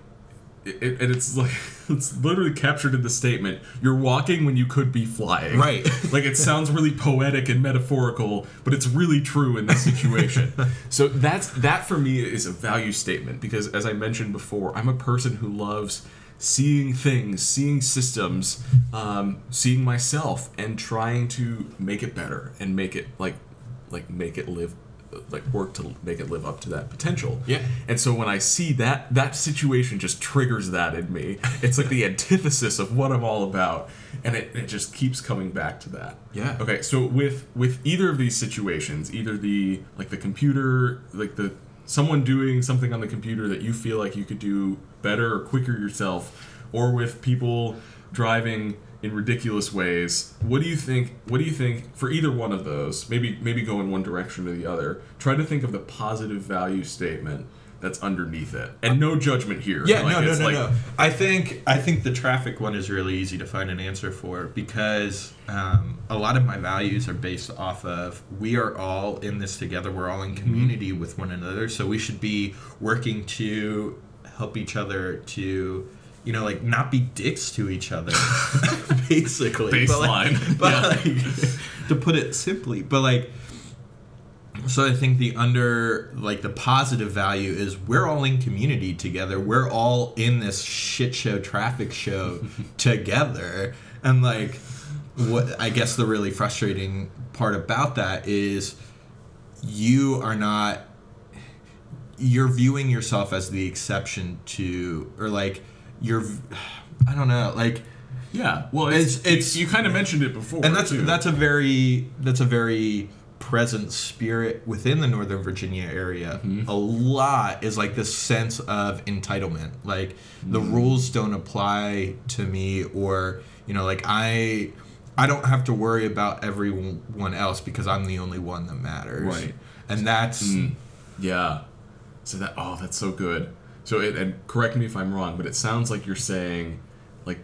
[SPEAKER 2] it, it, and it's like it's literally captured in the statement. You're walking when you could be flying.
[SPEAKER 1] Right.
[SPEAKER 2] like it sounds really poetic and metaphorical, but it's really true in this situation. so that's that for me is a value statement because as I mentioned before, I'm a person who loves seeing things, seeing systems, um, seeing myself, and trying to make it better and make it like like make it live like work to make it live up to that potential.
[SPEAKER 1] Yeah.
[SPEAKER 2] And so when I see that that situation just triggers that in me. It's like the antithesis of what I'm all about. And it, it just keeps coming back to that.
[SPEAKER 1] Yeah.
[SPEAKER 2] Okay, so with with either of these situations, either the like the computer, like the someone doing something on the computer that you feel like you could do better or quicker yourself, or with people driving in ridiculous ways, what do you think what do you think for either one of those? Maybe maybe go in one direction or the other. Try to think of the positive value statement that's underneath it, and no judgment here.
[SPEAKER 1] Yeah,
[SPEAKER 2] Like,
[SPEAKER 1] no, no, no,
[SPEAKER 2] like-
[SPEAKER 1] no. I think I think the traffic one is really easy to find an answer for because um, a lot of my values are based off of we are all in this together. We're all in
[SPEAKER 2] Mm-hmm.
[SPEAKER 1] community with one another, so we should be working to help each other to. You know, like not be dicks to each other, basically. But, like-
[SPEAKER 2] Baseline.
[SPEAKER 1] but
[SPEAKER 2] Yeah.
[SPEAKER 1] like, to put it simply, but like, so I think the under like the positive value is we're all in community together. We're all in this shit show traffic show together. And like what I guess the really frustrating part about that is you are not you're viewing yourself as the exception to or like you're I don't know, like
[SPEAKER 2] Yeah, well, it's,
[SPEAKER 1] It's- it's-
[SPEAKER 2] you kind of mentioned it before,
[SPEAKER 1] and that's
[SPEAKER 2] too.
[SPEAKER 1] that's a very that's a very present spirit within the Northern Virginia area. Mm-hmm. A lot is like this sense of entitlement, like the mm-hmm. rules don't apply to me, or you know, like I I don't have to worry about everyone else because I'm the only one that matters.
[SPEAKER 2] Right.
[SPEAKER 1] and that's mm.
[SPEAKER 2] yeah. So that oh, that's so good. So it and correct me if I'm wrong, but it sounds like you're saying, like,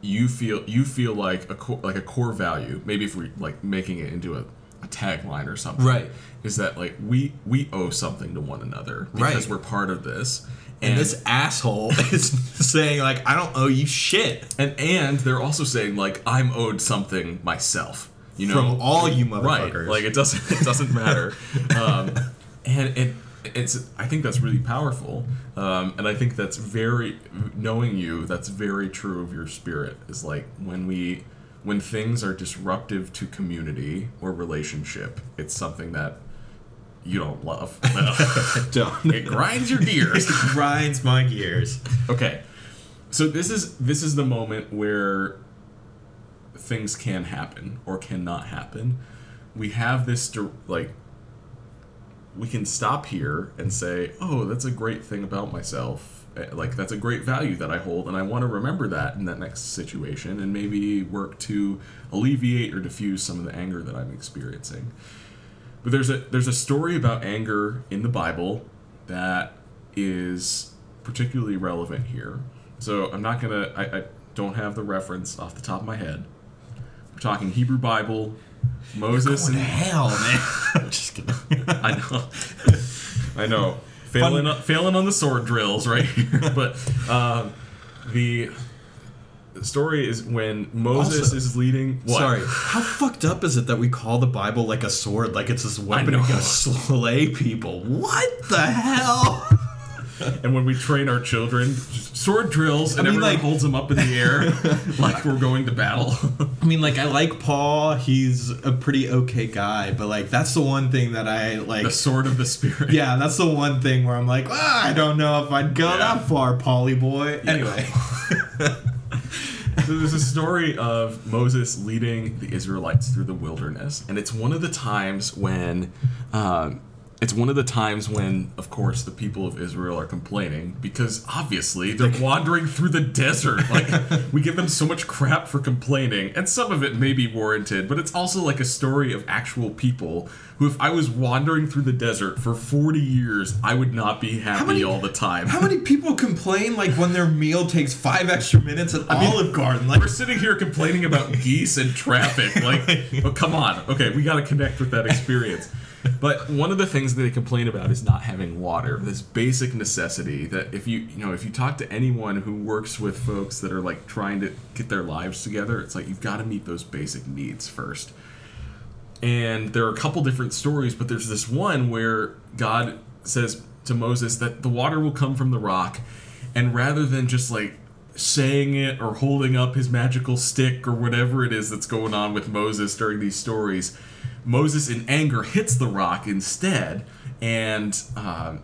[SPEAKER 2] you feel you feel like a core, like a core value. Maybe if we like making it into a tagline or something,
[SPEAKER 1] Right.
[SPEAKER 2] Is that like we we owe something to one another because
[SPEAKER 1] Right.
[SPEAKER 2] we're part of this,
[SPEAKER 1] and this asshole is saying like I don't owe you shit.
[SPEAKER 2] and and they're also saying like I'm owed something myself. You know,
[SPEAKER 1] From all you
[SPEAKER 2] right?
[SPEAKER 1] motherfuckers.
[SPEAKER 2] Like it doesn't it doesn't matter, um, and it it's I think that's really powerful, um, and I think that's very knowing you. That's very true of your spirit. Is like when we when things are disruptive to community or relationship, it's something that you don't love.
[SPEAKER 1] Don't.
[SPEAKER 2] it grinds your gears.
[SPEAKER 1] it grinds my gears.
[SPEAKER 2] Okay. So this is this is the moment where things can happen or cannot happen. We have this like we can stop here and say, "Oh, that's a great thing about myself. Eh, Like that's a great value that I hold and I want to remember that in that next situation and maybe work to alleviate or diffuse some of the anger that I'm experiencing." But there's a there's a story about anger in the Bible that is particularly relevant here. So I'm not gonna I, I don't have the reference off the top of my head. We're talking Hebrew Bible, Moses and
[SPEAKER 1] hell, man? I'm just kidding.
[SPEAKER 2] I know. I know. Failing on, failing on the sword drills right here. But um, the story is when Moses
[SPEAKER 1] Also-
[SPEAKER 2] is leading what?
[SPEAKER 1] Sorry. How fucked up is it that we call the Bible like a sword, like it's this weapon to go slay people? What the hell?
[SPEAKER 2] And when we train our children, sword drills, and
[SPEAKER 1] mean,
[SPEAKER 2] everyone
[SPEAKER 1] like-
[SPEAKER 2] holds them up in the air like we're going to battle.
[SPEAKER 1] I mean, like I like Paul. He's a pretty okay guy, but like that's the one thing that I like.
[SPEAKER 2] the sword of the spirit.
[SPEAKER 1] yeah, that's the one thing where I'm like, ah, I don't know if I'd go
[SPEAKER 2] Yeah.
[SPEAKER 1] that far, Polly boy. Anyway,
[SPEAKER 2] So there's a story of Moses leading the Israelites through the wilderness, and it's one of the times when, um, it's one of the times when, of course, the people of Israel are complaining because obviously they're wandering through the desert. Like we give them so much crap for complaining, and some of it may be warranted, but it's also like a story of actual people who, if I was wandering through the desert for 40 years, I would not be happy
[SPEAKER 1] many-
[SPEAKER 2] all the time.
[SPEAKER 1] how many people complain like when their meal takes five extra minutes at
[SPEAKER 2] mean,
[SPEAKER 1] Olive Garden? Like,
[SPEAKER 2] We're sitting here complaining about geese and traffic. Like, oh, come on. Okay, we got to connect with that experience. But one of the things that they complain about is not having water. This basic necessity that if you you know if you talk to anyone who works with folks that are like trying to get their lives together, it's like you've got to meet those basic needs first. And there are a couple different stories, but there's this one where God says to Moses that the water will come from the rock, and rather than just like saying it or holding up his magical stick or whatever it is that's going on with Moses during these stories, Moses in anger hits the rock instead, and um,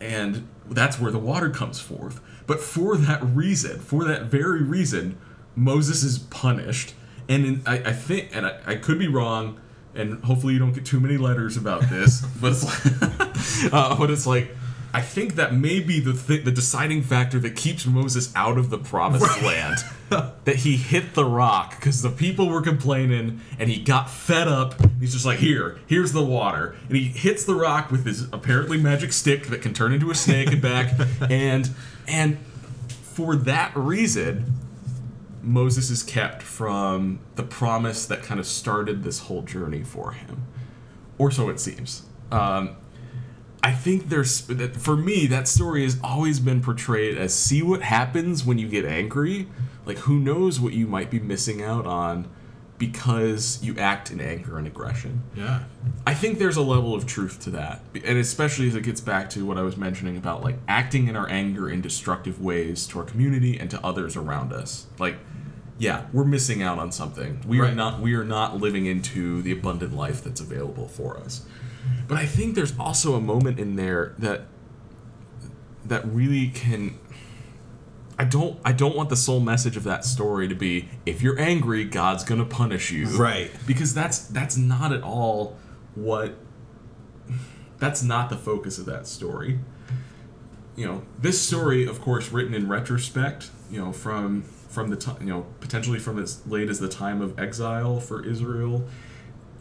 [SPEAKER 2] and that's where the water comes forth. But for that reason, for that very reason, Moses is punished. And in, I, I think, and I, I could be wrong, and hopefully you don't get too many letters about this, but it's like, uh, but it's like I think that may be the th- the deciding factor that keeps Moses out of the promised land. that he hit the rock because the people were complaining, and he got fed up. He's just like, "Here, here's the water," and he hits the rock with his apparently magic stick that can turn into a snake and back, and and for that reason, Moses is kept from the promise that kind of started this whole journey for him, or so it seems. Um, I think there's for me that story has always been portrayed as see what happens when you get angry. Like who knows what you might be missing out on because you act in anger and aggression.
[SPEAKER 1] Yeah.
[SPEAKER 2] I think there's a level of truth to that, and especially as it gets back to what I was mentioning about like acting in our anger in destructive ways to our community and to others around us. Like, yeah, we're missing out on something. We are not. We are not living into the abundant life that's available for us. But I think there's also a moment in there that that really can I don't I don't want the sole message of that story to be if you're angry, God's going to punish you.
[SPEAKER 1] Right.
[SPEAKER 2] Because that's that's not at all what that's not the focus of that story. You know, this story of course written in retrospect, you know, from from the time, you know, potentially from as late as the time of exile for Israel.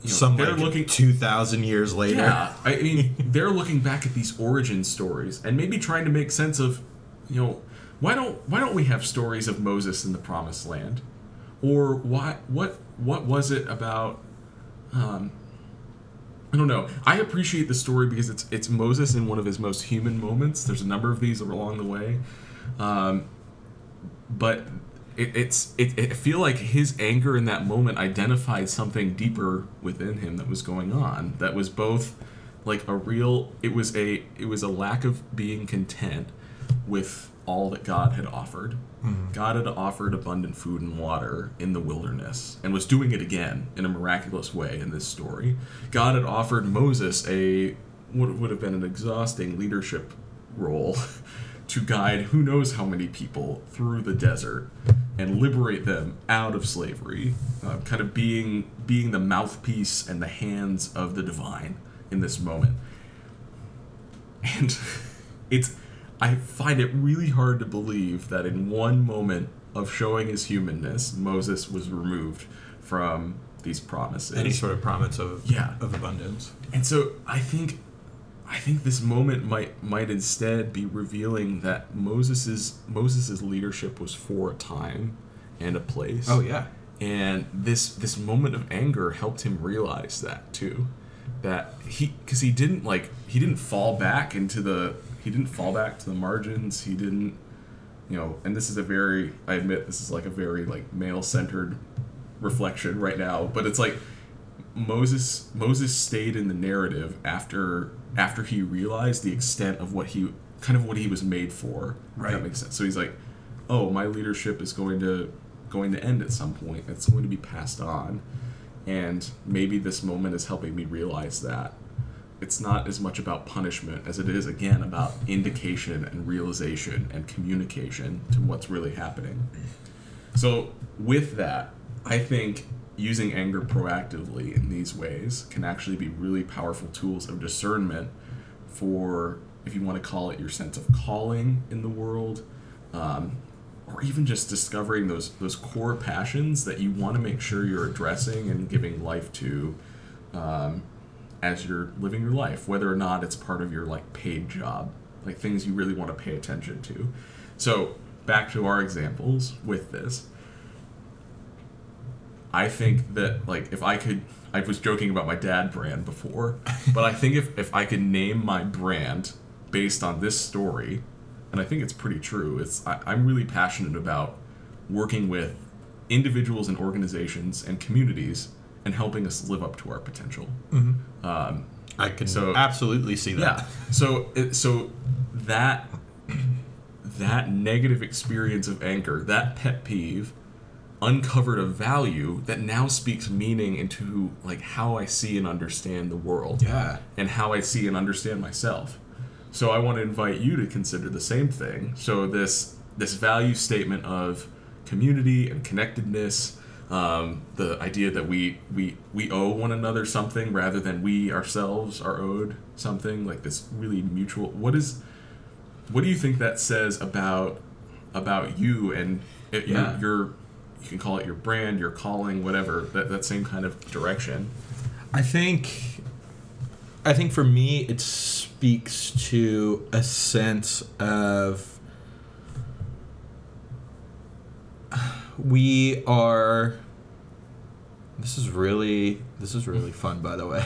[SPEAKER 2] You know,
[SPEAKER 1] Some
[SPEAKER 2] they're
[SPEAKER 1] like
[SPEAKER 2] looking
[SPEAKER 1] two thousand years later.
[SPEAKER 2] yeah, I mean, they're looking back at these origin stories and maybe trying to make sense of, you know, why don't why don't we have stories of Moses in the Promised Land, or why what what was it about? Um, I don't know. I appreciate the story because it's it's Moses in one of his most human moments. There's a number of these along the way, um, but it, it's it, it I feel like his anger in that moment identified something deeper within him that was going on. That was both like a real. It was a it was a lack of being content with all that God had offered. Mm-hmm. God had offered abundant food and water in the wilderness and was doing it again in a miraculous way in this story. God had offered Moses a what would have been an exhausting leadership role to guide who knows how many people through the desert and liberate them out of slavery, uh, kind of being being the mouthpiece and the hands of the divine in this moment. And it's I find it really hard to believe that in one moment of showing his humanness, Moses was removed from these promises.
[SPEAKER 1] Any sort of promise of
[SPEAKER 2] Yeah.
[SPEAKER 1] of abundance.
[SPEAKER 2] And so I think I think this moment might might instead be revealing that Moses's Moses's leadership was for a time and a place.
[SPEAKER 1] Oh yeah.
[SPEAKER 2] And this this moment of anger helped him realize that too. That he cuz he didn't like he didn't fall back into the he didn't fall back to the margins. He didn't you know, and this is a very I admit this is like a very like male-centered reflection right now, but it's like Moses Moses stayed in the narrative after after he realized the extent of what he kind of what he was made for.
[SPEAKER 1] Right.
[SPEAKER 2] That makes sense. So he's like, "Oh, my leadership is going to going to end at some point. It's going to be passed on." And maybe this moment is helping me realize that it's not as much about punishment as it is again about indication and realization and communication to what's really happening. So, with that, I think using anger proactively in these ways can actually be really powerful tools of discernment for, if you want to call it your sense of calling in the world, um, or even just discovering those those core passions that you want to make sure you're addressing and giving life to um, as you're living your life, whether or not it's part of your like paid job, like things you really want to pay attention to. So back to our examples with this. I think that like if I could I was joking about my dad brand before, but I think if, if I could name my brand based on this story, and I think it's pretty true, it's I, I'm really passionate about working with individuals and organizations and communities and helping us live up to our potential. Um,
[SPEAKER 1] I can
[SPEAKER 2] So-
[SPEAKER 1] absolutely see that.
[SPEAKER 2] yeah. So so that that negative experience of anger, that pet peeve, uncovered a value that now speaks meaning into like how I see and understand the world.
[SPEAKER 1] Yeah.
[SPEAKER 2] And how I see and understand myself. So I want to invite you to consider the same thing. So this this value statement of community and connectedness, um, the idea that we we we owe one another something rather than we ourselves are owed something, like this really mutual. What is what do you think that says about about you and it,
[SPEAKER 1] Yeah.
[SPEAKER 2] your, your you can call it your brand, your calling, whatever that that same kind of direction.
[SPEAKER 1] I think I think for me it speaks to a sense of we are this is really this is really fun by the way.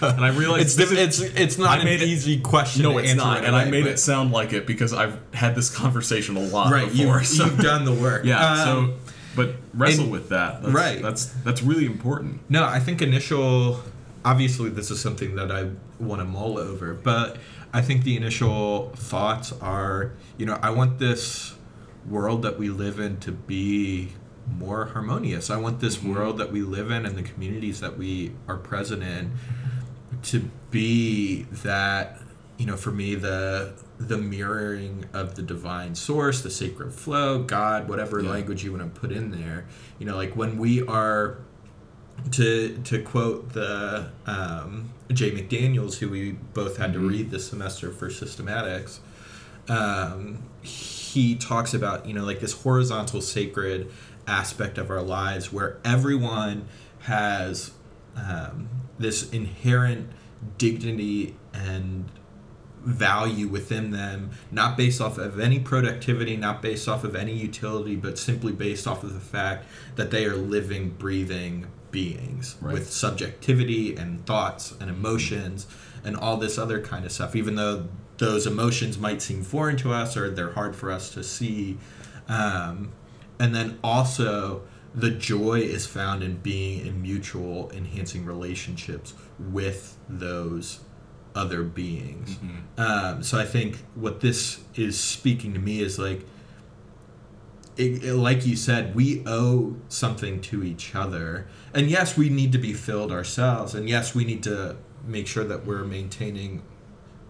[SPEAKER 2] And I realize
[SPEAKER 1] it's
[SPEAKER 2] this
[SPEAKER 1] it's
[SPEAKER 2] is-
[SPEAKER 1] it's not
[SPEAKER 2] I
[SPEAKER 1] an
[SPEAKER 2] made it-
[SPEAKER 1] easy question.
[SPEAKER 2] No,
[SPEAKER 1] to
[SPEAKER 2] it's
[SPEAKER 1] answer
[SPEAKER 2] not,
[SPEAKER 1] right
[SPEAKER 2] and I made
[SPEAKER 1] but-
[SPEAKER 2] it sound like it because I've had this conversation a lot
[SPEAKER 1] right.
[SPEAKER 2] before.
[SPEAKER 1] You've,
[SPEAKER 2] so
[SPEAKER 1] you've done the work.
[SPEAKER 2] yeah,
[SPEAKER 1] Um,
[SPEAKER 2] so but wrestle
[SPEAKER 1] and-
[SPEAKER 2] with that. That's,
[SPEAKER 1] right.
[SPEAKER 2] That's that's really important.
[SPEAKER 1] No, I think initial. Obviously, this is something that I want to mull over, but I think the initial thoughts are, you know, I want this world that we live in to be more harmonious. I want this mm-hmm. world that we live in and the communities that we are present in to be that, you know, for me the the mirroring of the divine source, the sacred flow, God, whatever
[SPEAKER 2] Yeah.
[SPEAKER 1] language you want to put in there. You know, like when we are to to quote the um, Jay McDaniels, who we both had
[SPEAKER 2] Mhm.
[SPEAKER 1] to read this semester for systematics, um, he talks about you know like this horizontal sacred aspect of our lives where everyone has um, this inherent dignity and value within them, not based off of any productivity, not based off of any utility, but simply based off of the fact that they are living, breathing beings
[SPEAKER 2] Right.
[SPEAKER 1] with subjectivity and thoughts and emotions and all this other kind of stuff. Even though those emotions might seem foreign to us or they're hard for us to see. Um, and then also, the joy is found in being in mutual enhancing relationships with those other beings. Um, so I think what this is speaking to me is like, it, it- like you said, we owe something to each other, and yes, we need to be filled ourselves, and yes, we need to make sure that we're maintaining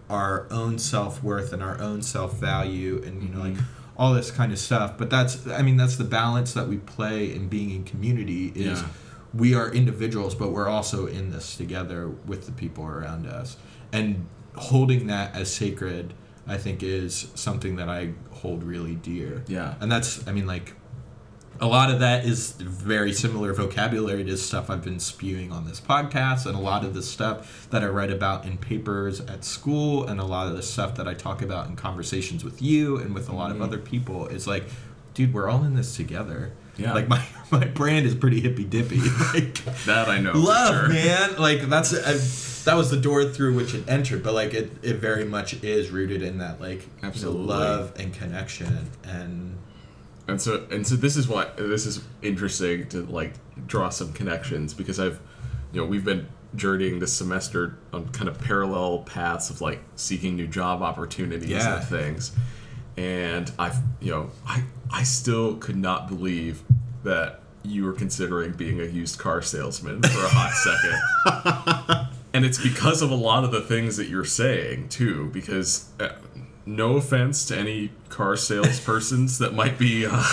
[SPEAKER 1] our own self worth and our own self value, and you know, like all this kind of stuff. But that's, I mean, that's the balance that we play in being in community. Is
[SPEAKER 2] Yeah.
[SPEAKER 1] we are individuals, but we're also in this together with the people around us. And holding that as sacred, I think, is something that I hold really dear.
[SPEAKER 2] Yeah.
[SPEAKER 1] And that's, I mean, like, a lot of that is very similar vocabulary to stuff I've been spewing on this podcast, and a lot of the stuff that I write about in papers at school, and a lot of the stuff that I talk about in conversations with you and with a lot of mm-hmm. other people is like, dude, we're all in this together.
[SPEAKER 2] Yeah.
[SPEAKER 1] Like my my brand is pretty hippy dippy. like
[SPEAKER 2] That I know.
[SPEAKER 1] love,
[SPEAKER 2] sure.
[SPEAKER 1] man. Like that's uh, that was the door through which it entered, but like it it very much is rooted in that like you know,
[SPEAKER 2] Absolutely.
[SPEAKER 1] love and connection and
[SPEAKER 2] And so and so this is why this is interesting to like draw some connections because I've you know we've been journeying this semester on kind of parallel paths of like seeking new job opportunities
[SPEAKER 1] Yeah.
[SPEAKER 2] and things. And I've you know I I still could not believe that you were considering being a used car salesman for a hot second. and it's because of a lot of the things that you're saying too because uh, no offense to any car salespersons that might be uh,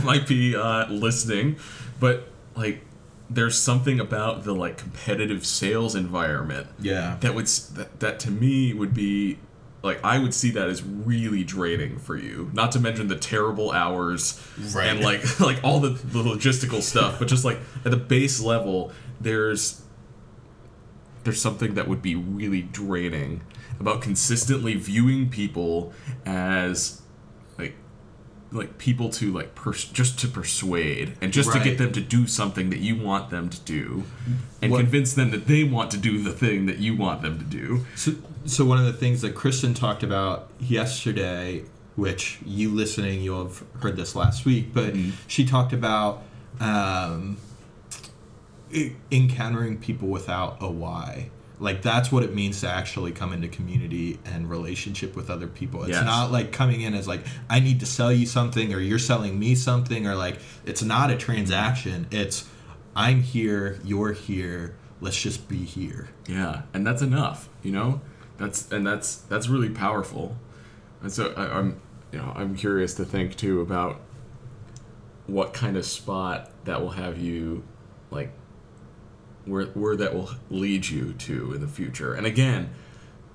[SPEAKER 2] might be uh, listening but like there's something about the like competitive sales environment
[SPEAKER 1] yeah.
[SPEAKER 2] that would that, that to me would be like I would see that as really draining for you. Not to mention the terrible hours
[SPEAKER 1] Right.
[SPEAKER 2] and like like all the, the logistical stuff, but just like at the base level, there's there's something that would be really draining about consistently viewing people as like like people to like pers- just to persuade and just to get them to do something that you want them to do and
[SPEAKER 1] What-
[SPEAKER 2] convince them that they want to do the thing that you want them to do
[SPEAKER 1] So, so one of the things that Kristen talked about yesterday, which you listening, you'll have heard this last week, but
[SPEAKER 2] Mhm.
[SPEAKER 1] she talked about um, encountering people without a why. Like that's what it means to actually come into community and relationship with other people. It's
[SPEAKER 2] Yes.
[SPEAKER 1] not like coming in as like I need to sell you something or you're selling me something or like it's not a transaction. It's I'm here, you're here. Let's just be here.
[SPEAKER 2] Yeah, and that's enough, you know. That's and that's that's really powerful. And so I, I'm, you know, I'm curious to think too about what kind of spot that will have you, like, where where that will lead you to in the future. And again,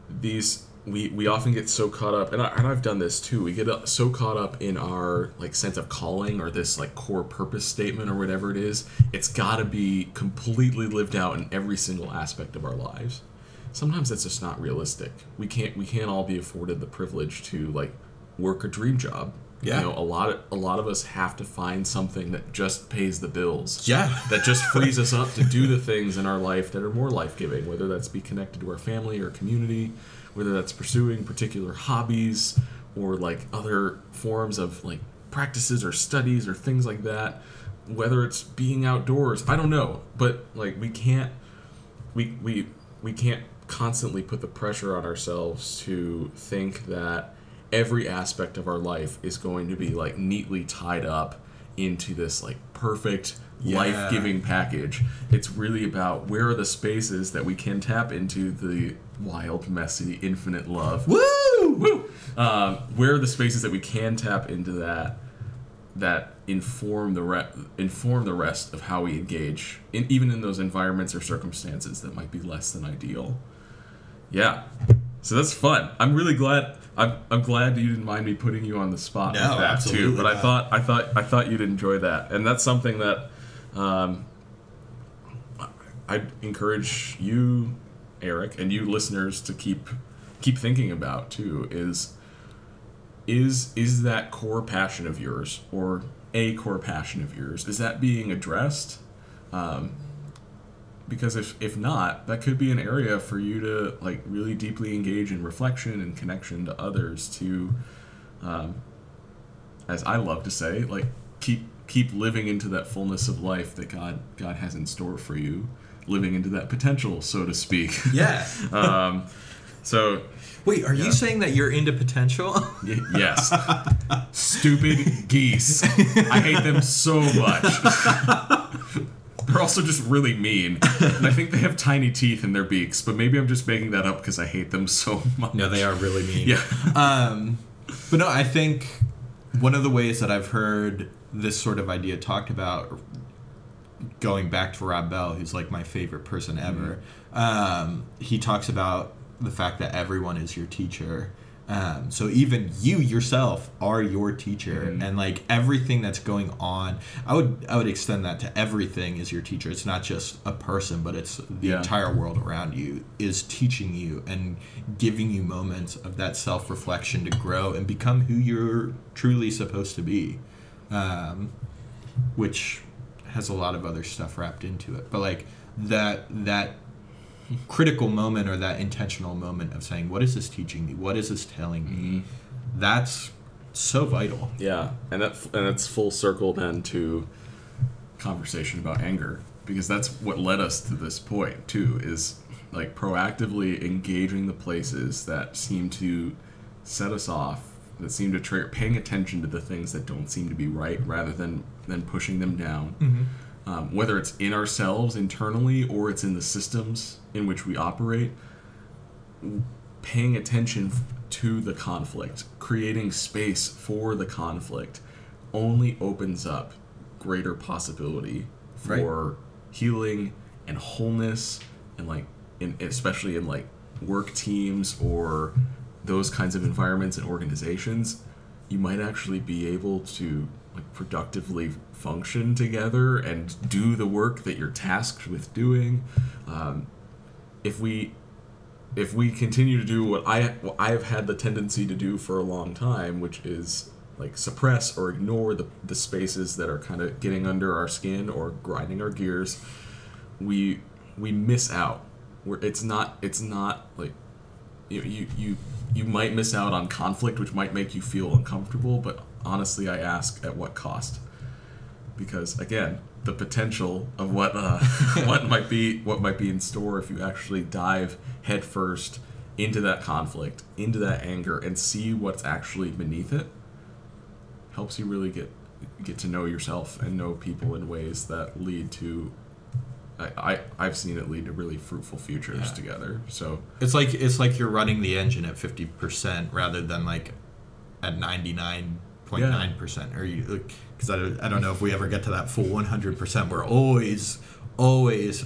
[SPEAKER 2] these we we often get so caught up and, I, and i've done this too we get uh, so caught up in our like sense of calling or this like core purpose statement or whatever it is it's got to be completely lived out in every single aspect of our lives sometimes that's just not realistic. We can't we can't all be afforded the privilege to like work a dream job.
[SPEAKER 1] Yeah.
[SPEAKER 2] you know a lot of a lot of us have to find something that just pays the bills.
[SPEAKER 1] Yeah.
[SPEAKER 2] that just frees us up to do the things in our life that are more life-giving whether that's be connected to our family or community whether that's pursuing particular hobbies or like other forms of like practices or studies or things like that. Whether it's being outdoors i don't know. But like we can't we we we can't constantly put the pressure on ourselves to think that every aspect of our life is going to be like neatly tied up into this like perfect
[SPEAKER 1] Yeah.
[SPEAKER 2] life-giving package it's really about where are the spaces that we can tap into the wild messy infinite love
[SPEAKER 1] Woo!
[SPEAKER 2] Woo! Um, where are the spaces that we can tap into that that inform the re- inform the rest of how we engage in even in those environments or circumstances that might be less than ideal. Yeah, so that's fun. I'm really glad. I'm, I'm glad you didn't mind me putting you on the spot
[SPEAKER 1] No,
[SPEAKER 2] with that too. But I thought I thought I thought you'd enjoy that, and that's something that um, I'd encourage you, Eric, and you listeners to keep keep thinking about too. Is is is that core passion of yours or a core passion of yours is that being addressed um, because if if not that could be an area for you to like really deeply engage in reflection and connection to others to um, as i love to say like keep keep living into that fullness of life that god god has in store for you living into that potential so to speak
[SPEAKER 1] Yeah.
[SPEAKER 2] um, so
[SPEAKER 1] Wait, are
[SPEAKER 2] Yeah.
[SPEAKER 1] you saying that you're into potential?
[SPEAKER 2] Y- yes. Stupid geese. I hate them so much. They're also just really mean. And I think they have tiny teeth in their beaks, but maybe I'm just making that up because I hate them so much.
[SPEAKER 1] no, they are really mean.
[SPEAKER 2] Yeah.
[SPEAKER 1] Um, but no, I think one of the ways that I've heard this sort of idea talked about, going back to Rob Bell, who's like my favorite person ever, um, he talks about the fact that everyone is your teacher. Um, so even you yourself are your teacher,
[SPEAKER 2] Mhm.
[SPEAKER 1] and like everything that's going on, I would I would extend that to everything is your teacher. It's not just a person, but it's the
[SPEAKER 2] Yeah.
[SPEAKER 1] entire world around you is teaching you and giving you moments of that self reflection to grow and become who you're truly supposed to be, um, which has a lot of other stuff wrapped into it. But like that that critical moment or that intentional moment of saying, "What is this teaching me? What is this telling me?" Mm-hmm. That's so vital.
[SPEAKER 2] Yeah, and that and it's full circle then to conversation about anger because that's what led us to this point too is like proactively engaging the places that seem to set us off that seem to trigger paying attention to the things that don't seem to be right rather than than pushing them down mm-hmm. Um, whether it's in ourselves internally or it's in the systems in which we operate paying attention to the conflict, creating space for the conflict, only opens up greater possibility for healing and wholeness, and like, in, especially in like work teams or those kinds of environments and organizations, you might actually be able to like productively function together and do the work that you're tasked with doing. Um, if we if we continue to do what I what I have had the tendency to do for a long time, which is like suppress or ignore the, the spaces that are kind of getting under our skin or grinding our gears, we we miss out. Where it's not it's not like you you you you might miss out on conflict, which might make you feel uncomfortable. But honestly, I ask at what cost? Because again, the potential of what uh, what might be what might be in store if you actually dive headfirst into that conflict, into that anger, and see what's actually beneath it, helps you really get get to know yourself and know people in ways that lead to. I, I I've seen it lead to really fruitful futures
[SPEAKER 1] Yeah.
[SPEAKER 2] together. So
[SPEAKER 1] It's like it's like you're running the engine at fifty percent rather than like at ninety nine point nine percent. Or you because I don't, I don't know if we ever get to that full one hundred percent. We're always always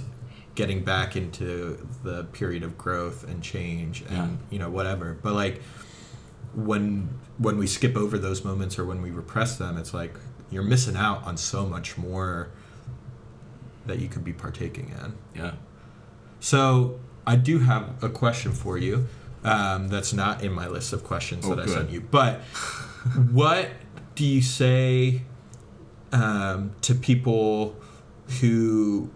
[SPEAKER 1] getting back into the period of growth and change and
[SPEAKER 2] Yeah.
[SPEAKER 1] you know whatever but like when when we skip over those moments or when we repress them it's like you're missing out on so much more that you could be partaking in
[SPEAKER 2] Yeah.
[SPEAKER 1] so I do have a question for you. Um, that's not in my list of questions
[SPEAKER 2] Oh,
[SPEAKER 1] that I sent you. But what do you say um, to people who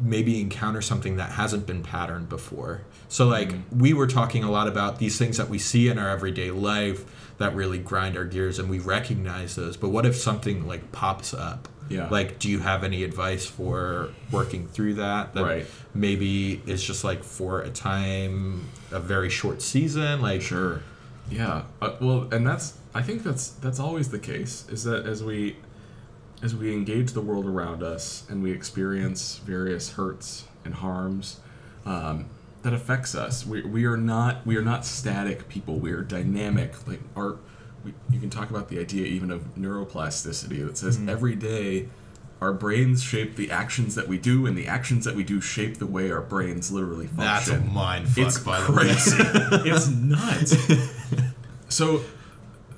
[SPEAKER 1] maybe encounter something that hasn't been patterned before? So, like,
[SPEAKER 2] Mm-hmm.
[SPEAKER 1] we were talking a lot about these things that we see in our everyday life that really grind our gears and we recognize those. But what if something like pops up?
[SPEAKER 2] Yeah.
[SPEAKER 1] Like, do you have any advice for working through that? that
[SPEAKER 2] Right.
[SPEAKER 1] Maybe it's just like for a time, a very short season. Like,
[SPEAKER 2] Sure. Yeah. Uh, well, and that's I think that's that's always the case. Is that as we as we engage the world around us and we experience various hurts and harms um, that affects us, we, we are not we are not static people. We are dynamic. Like our you can talk about the idea even of neuroplasticity that says mm-hmm. every day our brains shape the actions that we do, and the actions that we do shape the way our brains literally function.
[SPEAKER 1] that's a mind fuck,
[SPEAKER 2] It's
[SPEAKER 1] by the way.
[SPEAKER 2] crazy. it's nuts. So,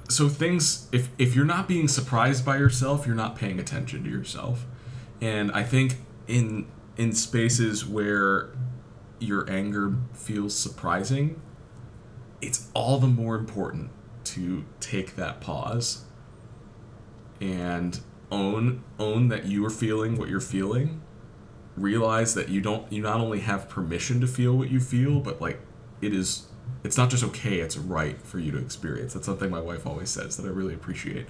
[SPEAKER 2] so things. If if you're not being surprised by yourself, you're not paying attention to yourself. And I think in in spaces where your anger feels surprising, it's all the more important to take that pause and own own that you are feeling what you're feeling. Realize that you don't you not only have permission to feel what you feel but like it is it's not just okay it's right for you to experience. That's something my wife always says that i really appreciate.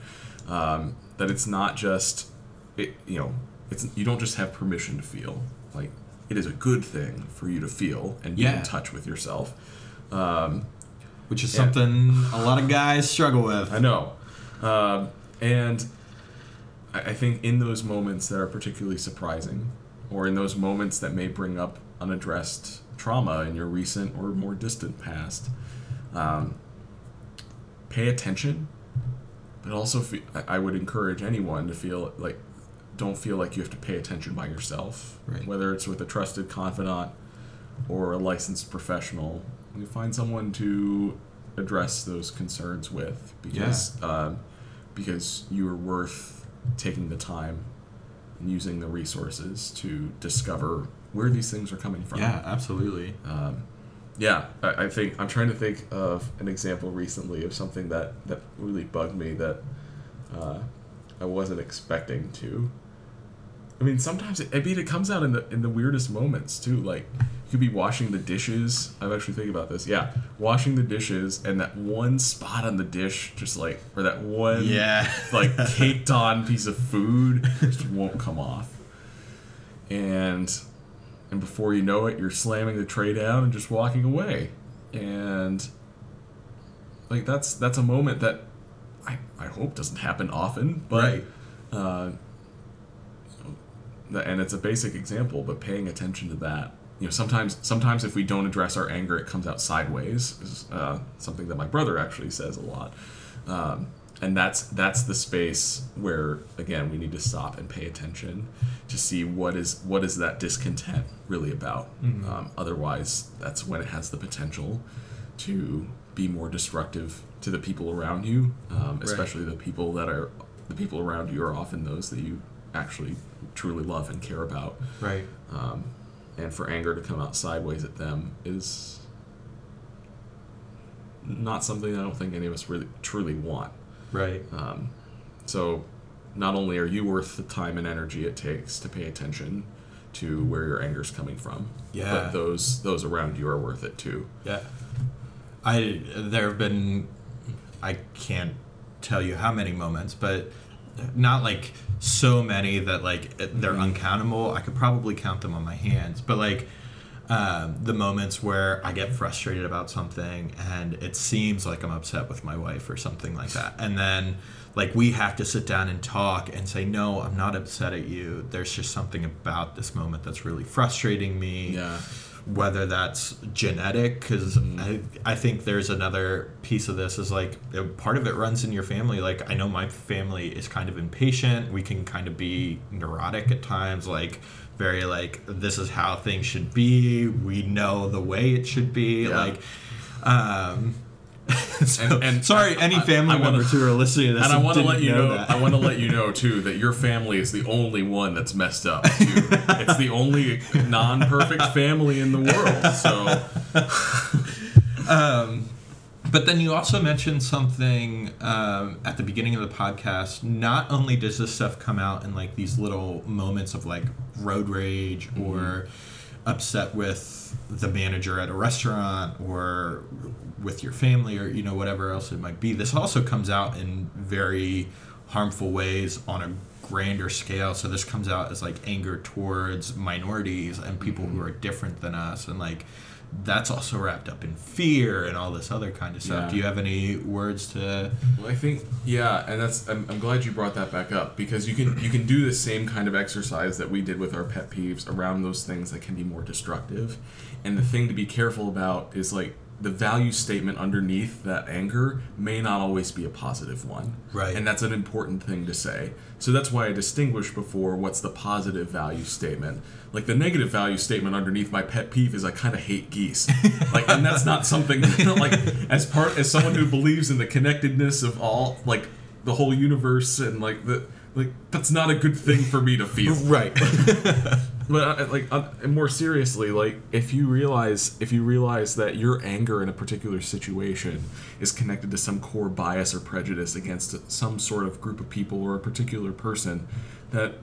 [SPEAKER 2] Um, that it's not just it you know it's you don't just have permission to feel. Like it is a good thing for you to feel and be
[SPEAKER 1] Yeah.
[SPEAKER 2] in touch with yourself. Um,
[SPEAKER 1] Which is
[SPEAKER 2] Yeah.
[SPEAKER 1] something a lot of guys struggle with.
[SPEAKER 2] I know. Um, and I, think in those moments that are particularly surprising, or in those moments that may bring up unaddressed trauma in your recent or more distant past, um, pay attention. But also, fe- I I would encourage anyone to feel like, don't feel like you have to pay attention by yourself.
[SPEAKER 1] Right.
[SPEAKER 2] Whether it's with a trusted confidant or a licensed professional, you find someone to address those concerns with because um, because you are worth taking the time and using the resources to discover where these things are coming from.
[SPEAKER 1] Yeah, absolutely.
[SPEAKER 2] Um, yeah, I, I think I'm trying to think of an example recently of something that that really bugged me that uh, I wasn't expecting to. I mean, sometimes it, I mean it comes out in the in the weirdest moments too. Like you could be washing the dishes. I'm actually thinking about this. Yeah, washing the dishes, and that one spot on the dish, just like or that one
[SPEAKER 1] Yeah.
[SPEAKER 2] like caked on piece of food, just won't come off. And and before you know it, you're slamming the tray down and just walking away. And like that's that's a moment that I, I hope doesn't happen often, but
[SPEAKER 1] Right.
[SPEAKER 2] uh, and it's a basic example, but paying attention to that. You know, sometimes sometimes if we don't address our anger, it comes out sideways. Is uh, something that my brother actually says a lot, um, and that's that's the space where again we need to stop and pay attention to see what is what is that discontent really about. Um, otherwise, that's when it has the potential to be more destructive to the people around you, um, especially the people that are the people around you are often those that you actually truly love and care about.
[SPEAKER 1] Right.
[SPEAKER 2] Um, and for anger to come out sideways at them is not something I don't think any of us really truly want.
[SPEAKER 1] Right.
[SPEAKER 2] Um, so, not only are you worth the time and energy it takes to pay attention to where your anger's coming from,
[SPEAKER 1] Yeah.
[SPEAKER 2] but those those around you are worth it too.
[SPEAKER 1] Yeah. I there have been I can't tell you how many moments, but not like so many that like they're uncountable. I could probably count them on my hands, but like um, the moments where I get frustrated about something and it seems like I'm upset with my wife or something like that, and then like we have to sit down and talk and say, no, I'm not upset at you. There's just something about this moment that's really frustrating me
[SPEAKER 2] Yeah.
[SPEAKER 1] Whether that's genetic because I, I think there's another piece of this is like part of it runs in your family like i know my family is kind of impatient we can kind of be neurotic at times like very like this is how things should be. We know the way it should be.
[SPEAKER 2] Yeah.
[SPEAKER 1] Like, um, so-
[SPEAKER 2] And- and
[SPEAKER 1] sorry,
[SPEAKER 2] I-
[SPEAKER 1] any
[SPEAKER 2] I-
[SPEAKER 1] family
[SPEAKER 2] I wanna-
[SPEAKER 1] members who are listening to this
[SPEAKER 2] and I want to let you know,
[SPEAKER 1] that.
[SPEAKER 2] I want to let you know too that your family is the only one that's messed up. Too. it's the only non-perfect family in the world. So
[SPEAKER 1] But then you also mentioned something um, at the beginning of the podcast. Not only does this stuff come out in like these little moments of like road rage or upset with the manager at a restaurant or with your family or you know whatever else it might be. This also comes out in very harmful ways on a grander scale. So this comes out as like anger towards minorities and people who mm-hmm. are different than us and like that's also wrapped up in fear and all this other kind of stuff.
[SPEAKER 2] Yeah.
[SPEAKER 1] Do you have any words to
[SPEAKER 2] Well, I think yeah, and that's I'm, I'm glad you brought that back up because you can you can do the same kind of exercise that we did with our pet peeves around those things that can be more destructive. And the thing to be careful about is like the value statement underneath that anger may not always be a positive one.
[SPEAKER 1] Right.
[SPEAKER 2] And that's an important thing to say. So that's why I distinguished before what's the positive value statement. Like the negative value statement underneath my pet peeve is I kind of hate geese. Like and that's not something like as part as someone who believes in the connectedness of all like the whole universe and like the like that's not a good thing for me to feel.
[SPEAKER 1] Right.
[SPEAKER 2] But like, uh, more seriously, like if you realize if you realize that your anger in a particular situation is connected to some core bias or prejudice against some sort of group of people or a particular person that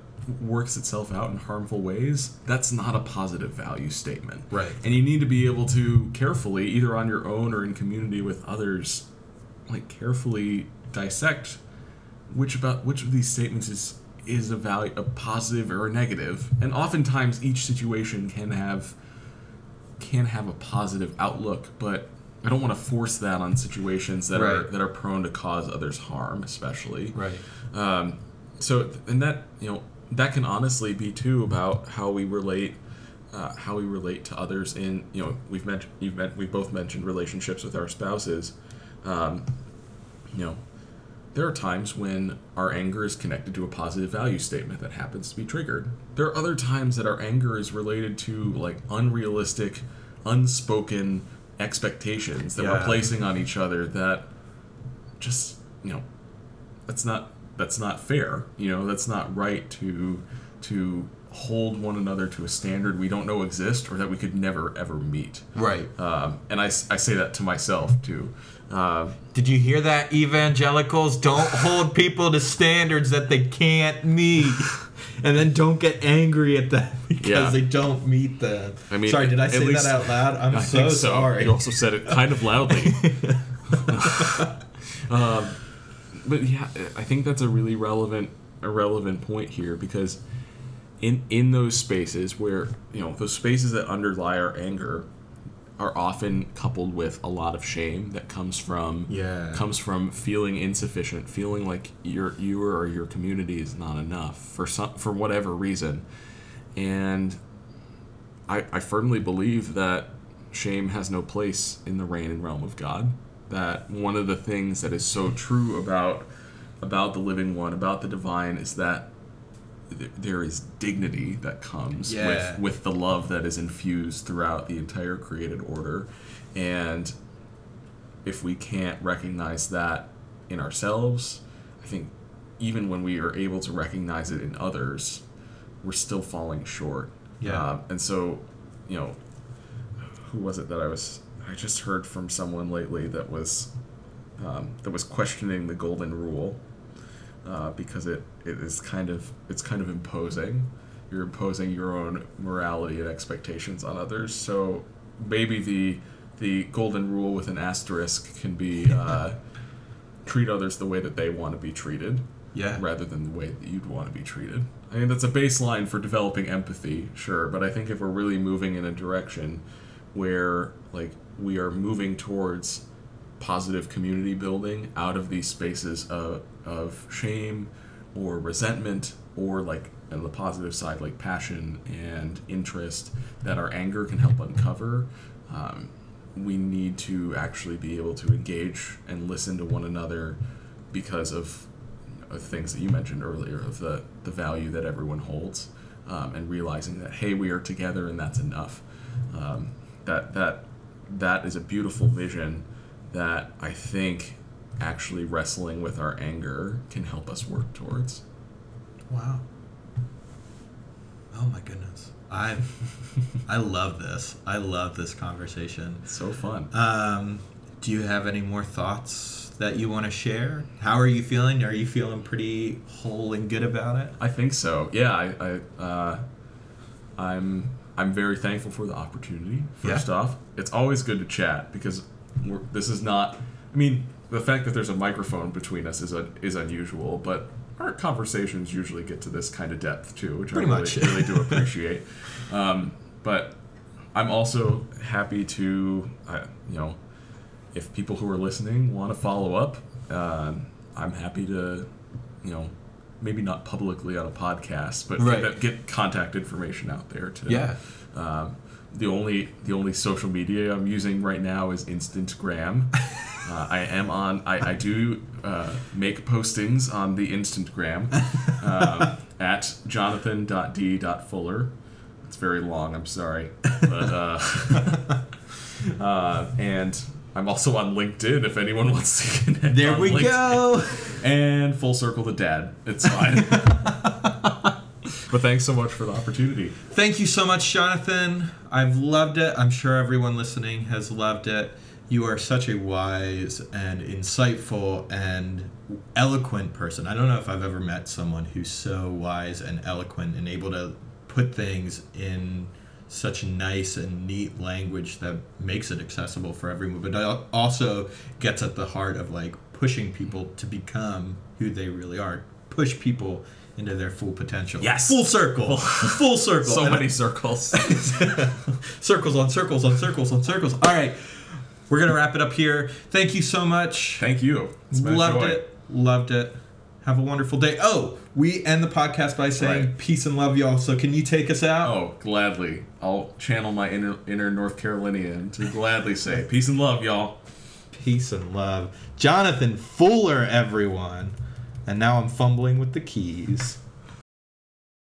[SPEAKER 2] works itself out in harmful ways, that's not a positive value statement.
[SPEAKER 1] Right.
[SPEAKER 2] And you need to be able to carefully, either on your own or in community with others, like carefully dissect which about which of these statements is is a value a positive or a negative? And oftentimes each situation can have can have a positive outlook but i don't want to force that on situations that are that are prone to cause others harm especially.
[SPEAKER 1] Right.
[SPEAKER 2] um, so and that you know that can honestly be too about how we relate uh, how we relate to others in you know we've mentioned you've met, we've both mentioned relationships with our spouses. Um, you know there are times when our anger is connected to a positive value statement that happens to be triggered. There are other times that our anger is related to like unrealistic unspoken expectations that we're placing on each other that just you know that's not that's not fair you know that's not right to to hold one another to a standard we don't know exist or that we could never ever meet
[SPEAKER 1] Right.
[SPEAKER 2] um, and I say that to myself too um,
[SPEAKER 1] Did you hear that, evangelicals? Don't hold people to standards that they can't meet. And then don't get angry at them because
[SPEAKER 2] Yeah.
[SPEAKER 1] they don't meet them.
[SPEAKER 2] I mean,
[SPEAKER 1] sorry, did I say that out loud? I'm
[SPEAKER 2] I
[SPEAKER 1] so,
[SPEAKER 2] so.
[SPEAKER 1] sorry.
[SPEAKER 2] You also said it kind of loudly. um, but yeah, I think that's a really relevant, a relevant point here because in in those spaces where you know those spaces that underlie our anger are often coupled with a lot of shame that comes from
[SPEAKER 1] Yeah.
[SPEAKER 2] comes from feeling insufficient, feeling like your you or your community is not enough for some for whatever reason, and I, I firmly believe that shame has no place in the reign and realm of God. That one of the things that is so true about about the living one, about the divine, is that th- there is dignity that comes
[SPEAKER 1] Yeah.
[SPEAKER 2] with with the love that is infused throughout the entire created order, and if we can't recognize that in ourselves, I think even when we are able to recognize it in others, we're still falling short.
[SPEAKER 1] Yeah.
[SPEAKER 2] Um, and so, you know, who was it that I was? I just heard from someone lately that was um, that was questioning the golden rule uh, because it, it is kind of it's kind of imposing. You're imposing your own morality and expectations on others. So maybe the the golden rule with an asterisk can be uh, treat others the way that they want to be treated
[SPEAKER 1] yeah.
[SPEAKER 2] rather than the way that you'd want to be treated. I mean, that's a baseline for developing empathy, sure, but I think if we're really moving in a direction where, like, we are moving towards positive community building out of these spaces of, of shame or resentment or, like, on the positive side, like passion and interest that our anger can help uncover, um, we need to actually be able to engage and listen to one another because of of things that you mentioned earlier of the, the value that everyone holds. um, and realizing that hey, we are together and that's enough. Um, that that that is a beautiful vision that I think actually wrestling with our anger can help us work towards.
[SPEAKER 1] Wow. Oh my goodness. I I love this. I love this conversation.
[SPEAKER 2] It's so fun.
[SPEAKER 1] Um, do you have any more thoughts that you want to share? How are you feeling? Are you feeling pretty whole and good about it?
[SPEAKER 2] I think so. Yeah, I, I uh, I'm I'm very thankful for the opportunity. First
[SPEAKER 1] Yeah.
[SPEAKER 2] off, it's always good to chat because we're, this is not. I mean, the fact that there's a microphone between us is a, is unusual, but our conversations usually get to this kind of depth too, which
[SPEAKER 1] Pretty
[SPEAKER 2] I really, really do appreciate. Um, but I'm also happy to, uh, you know, if people who are listening want to follow up, um, I'm happy to, you know, maybe not publicly on a podcast, but
[SPEAKER 1] Right.
[SPEAKER 2] get, get contact information out there too.
[SPEAKER 1] Yeah.
[SPEAKER 2] Um, the only the only social media I'm using right now is Instantgram. uh, I am on. I, I do uh, make postings on the Instantgram um, at jonathan.d.fuller. It's very long. I'm sorry, but uh, uh, and I'm also on LinkedIn if anyone wants to connect.
[SPEAKER 1] There we
[SPEAKER 2] LinkedIn.
[SPEAKER 1] go.
[SPEAKER 2] And full circle the dad. It's fine. But thanks so much for the opportunity.
[SPEAKER 1] Thank you so much, Jonathan. I've loved it. I'm sure everyone listening has loved it. You are such a wise and insightful and eloquent person. I don't know if I've ever met someone who's so wise and eloquent and able to put things in such nice and neat language that makes it accessible for everyone, but also gets at the heart of like pushing people to become who they really are. Push people into their full potential.
[SPEAKER 2] Yes.
[SPEAKER 1] Full circle. full circle.
[SPEAKER 2] So
[SPEAKER 1] And
[SPEAKER 2] many circles.
[SPEAKER 1] circles on circles on circles on circles. All right, we're gonna wrap it up here. Thank you so much.
[SPEAKER 2] Thank you. It's been a
[SPEAKER 1] Loved it. Loved it. Have a wonderful day. Oh, we end the podcast by saying
[SPEAKER 2] Right.
[SPEAKER 1] peace and love, y'all. So can you take us out?
[SPEAKER 2] Oh, gladly. I'll channel my inner, inner North Carolinian to gladly say peace and love, y'all.
[SPEAKER 1] Peace and love. Jonathan Fuller, everyone. And now I'm fumbling with the keys.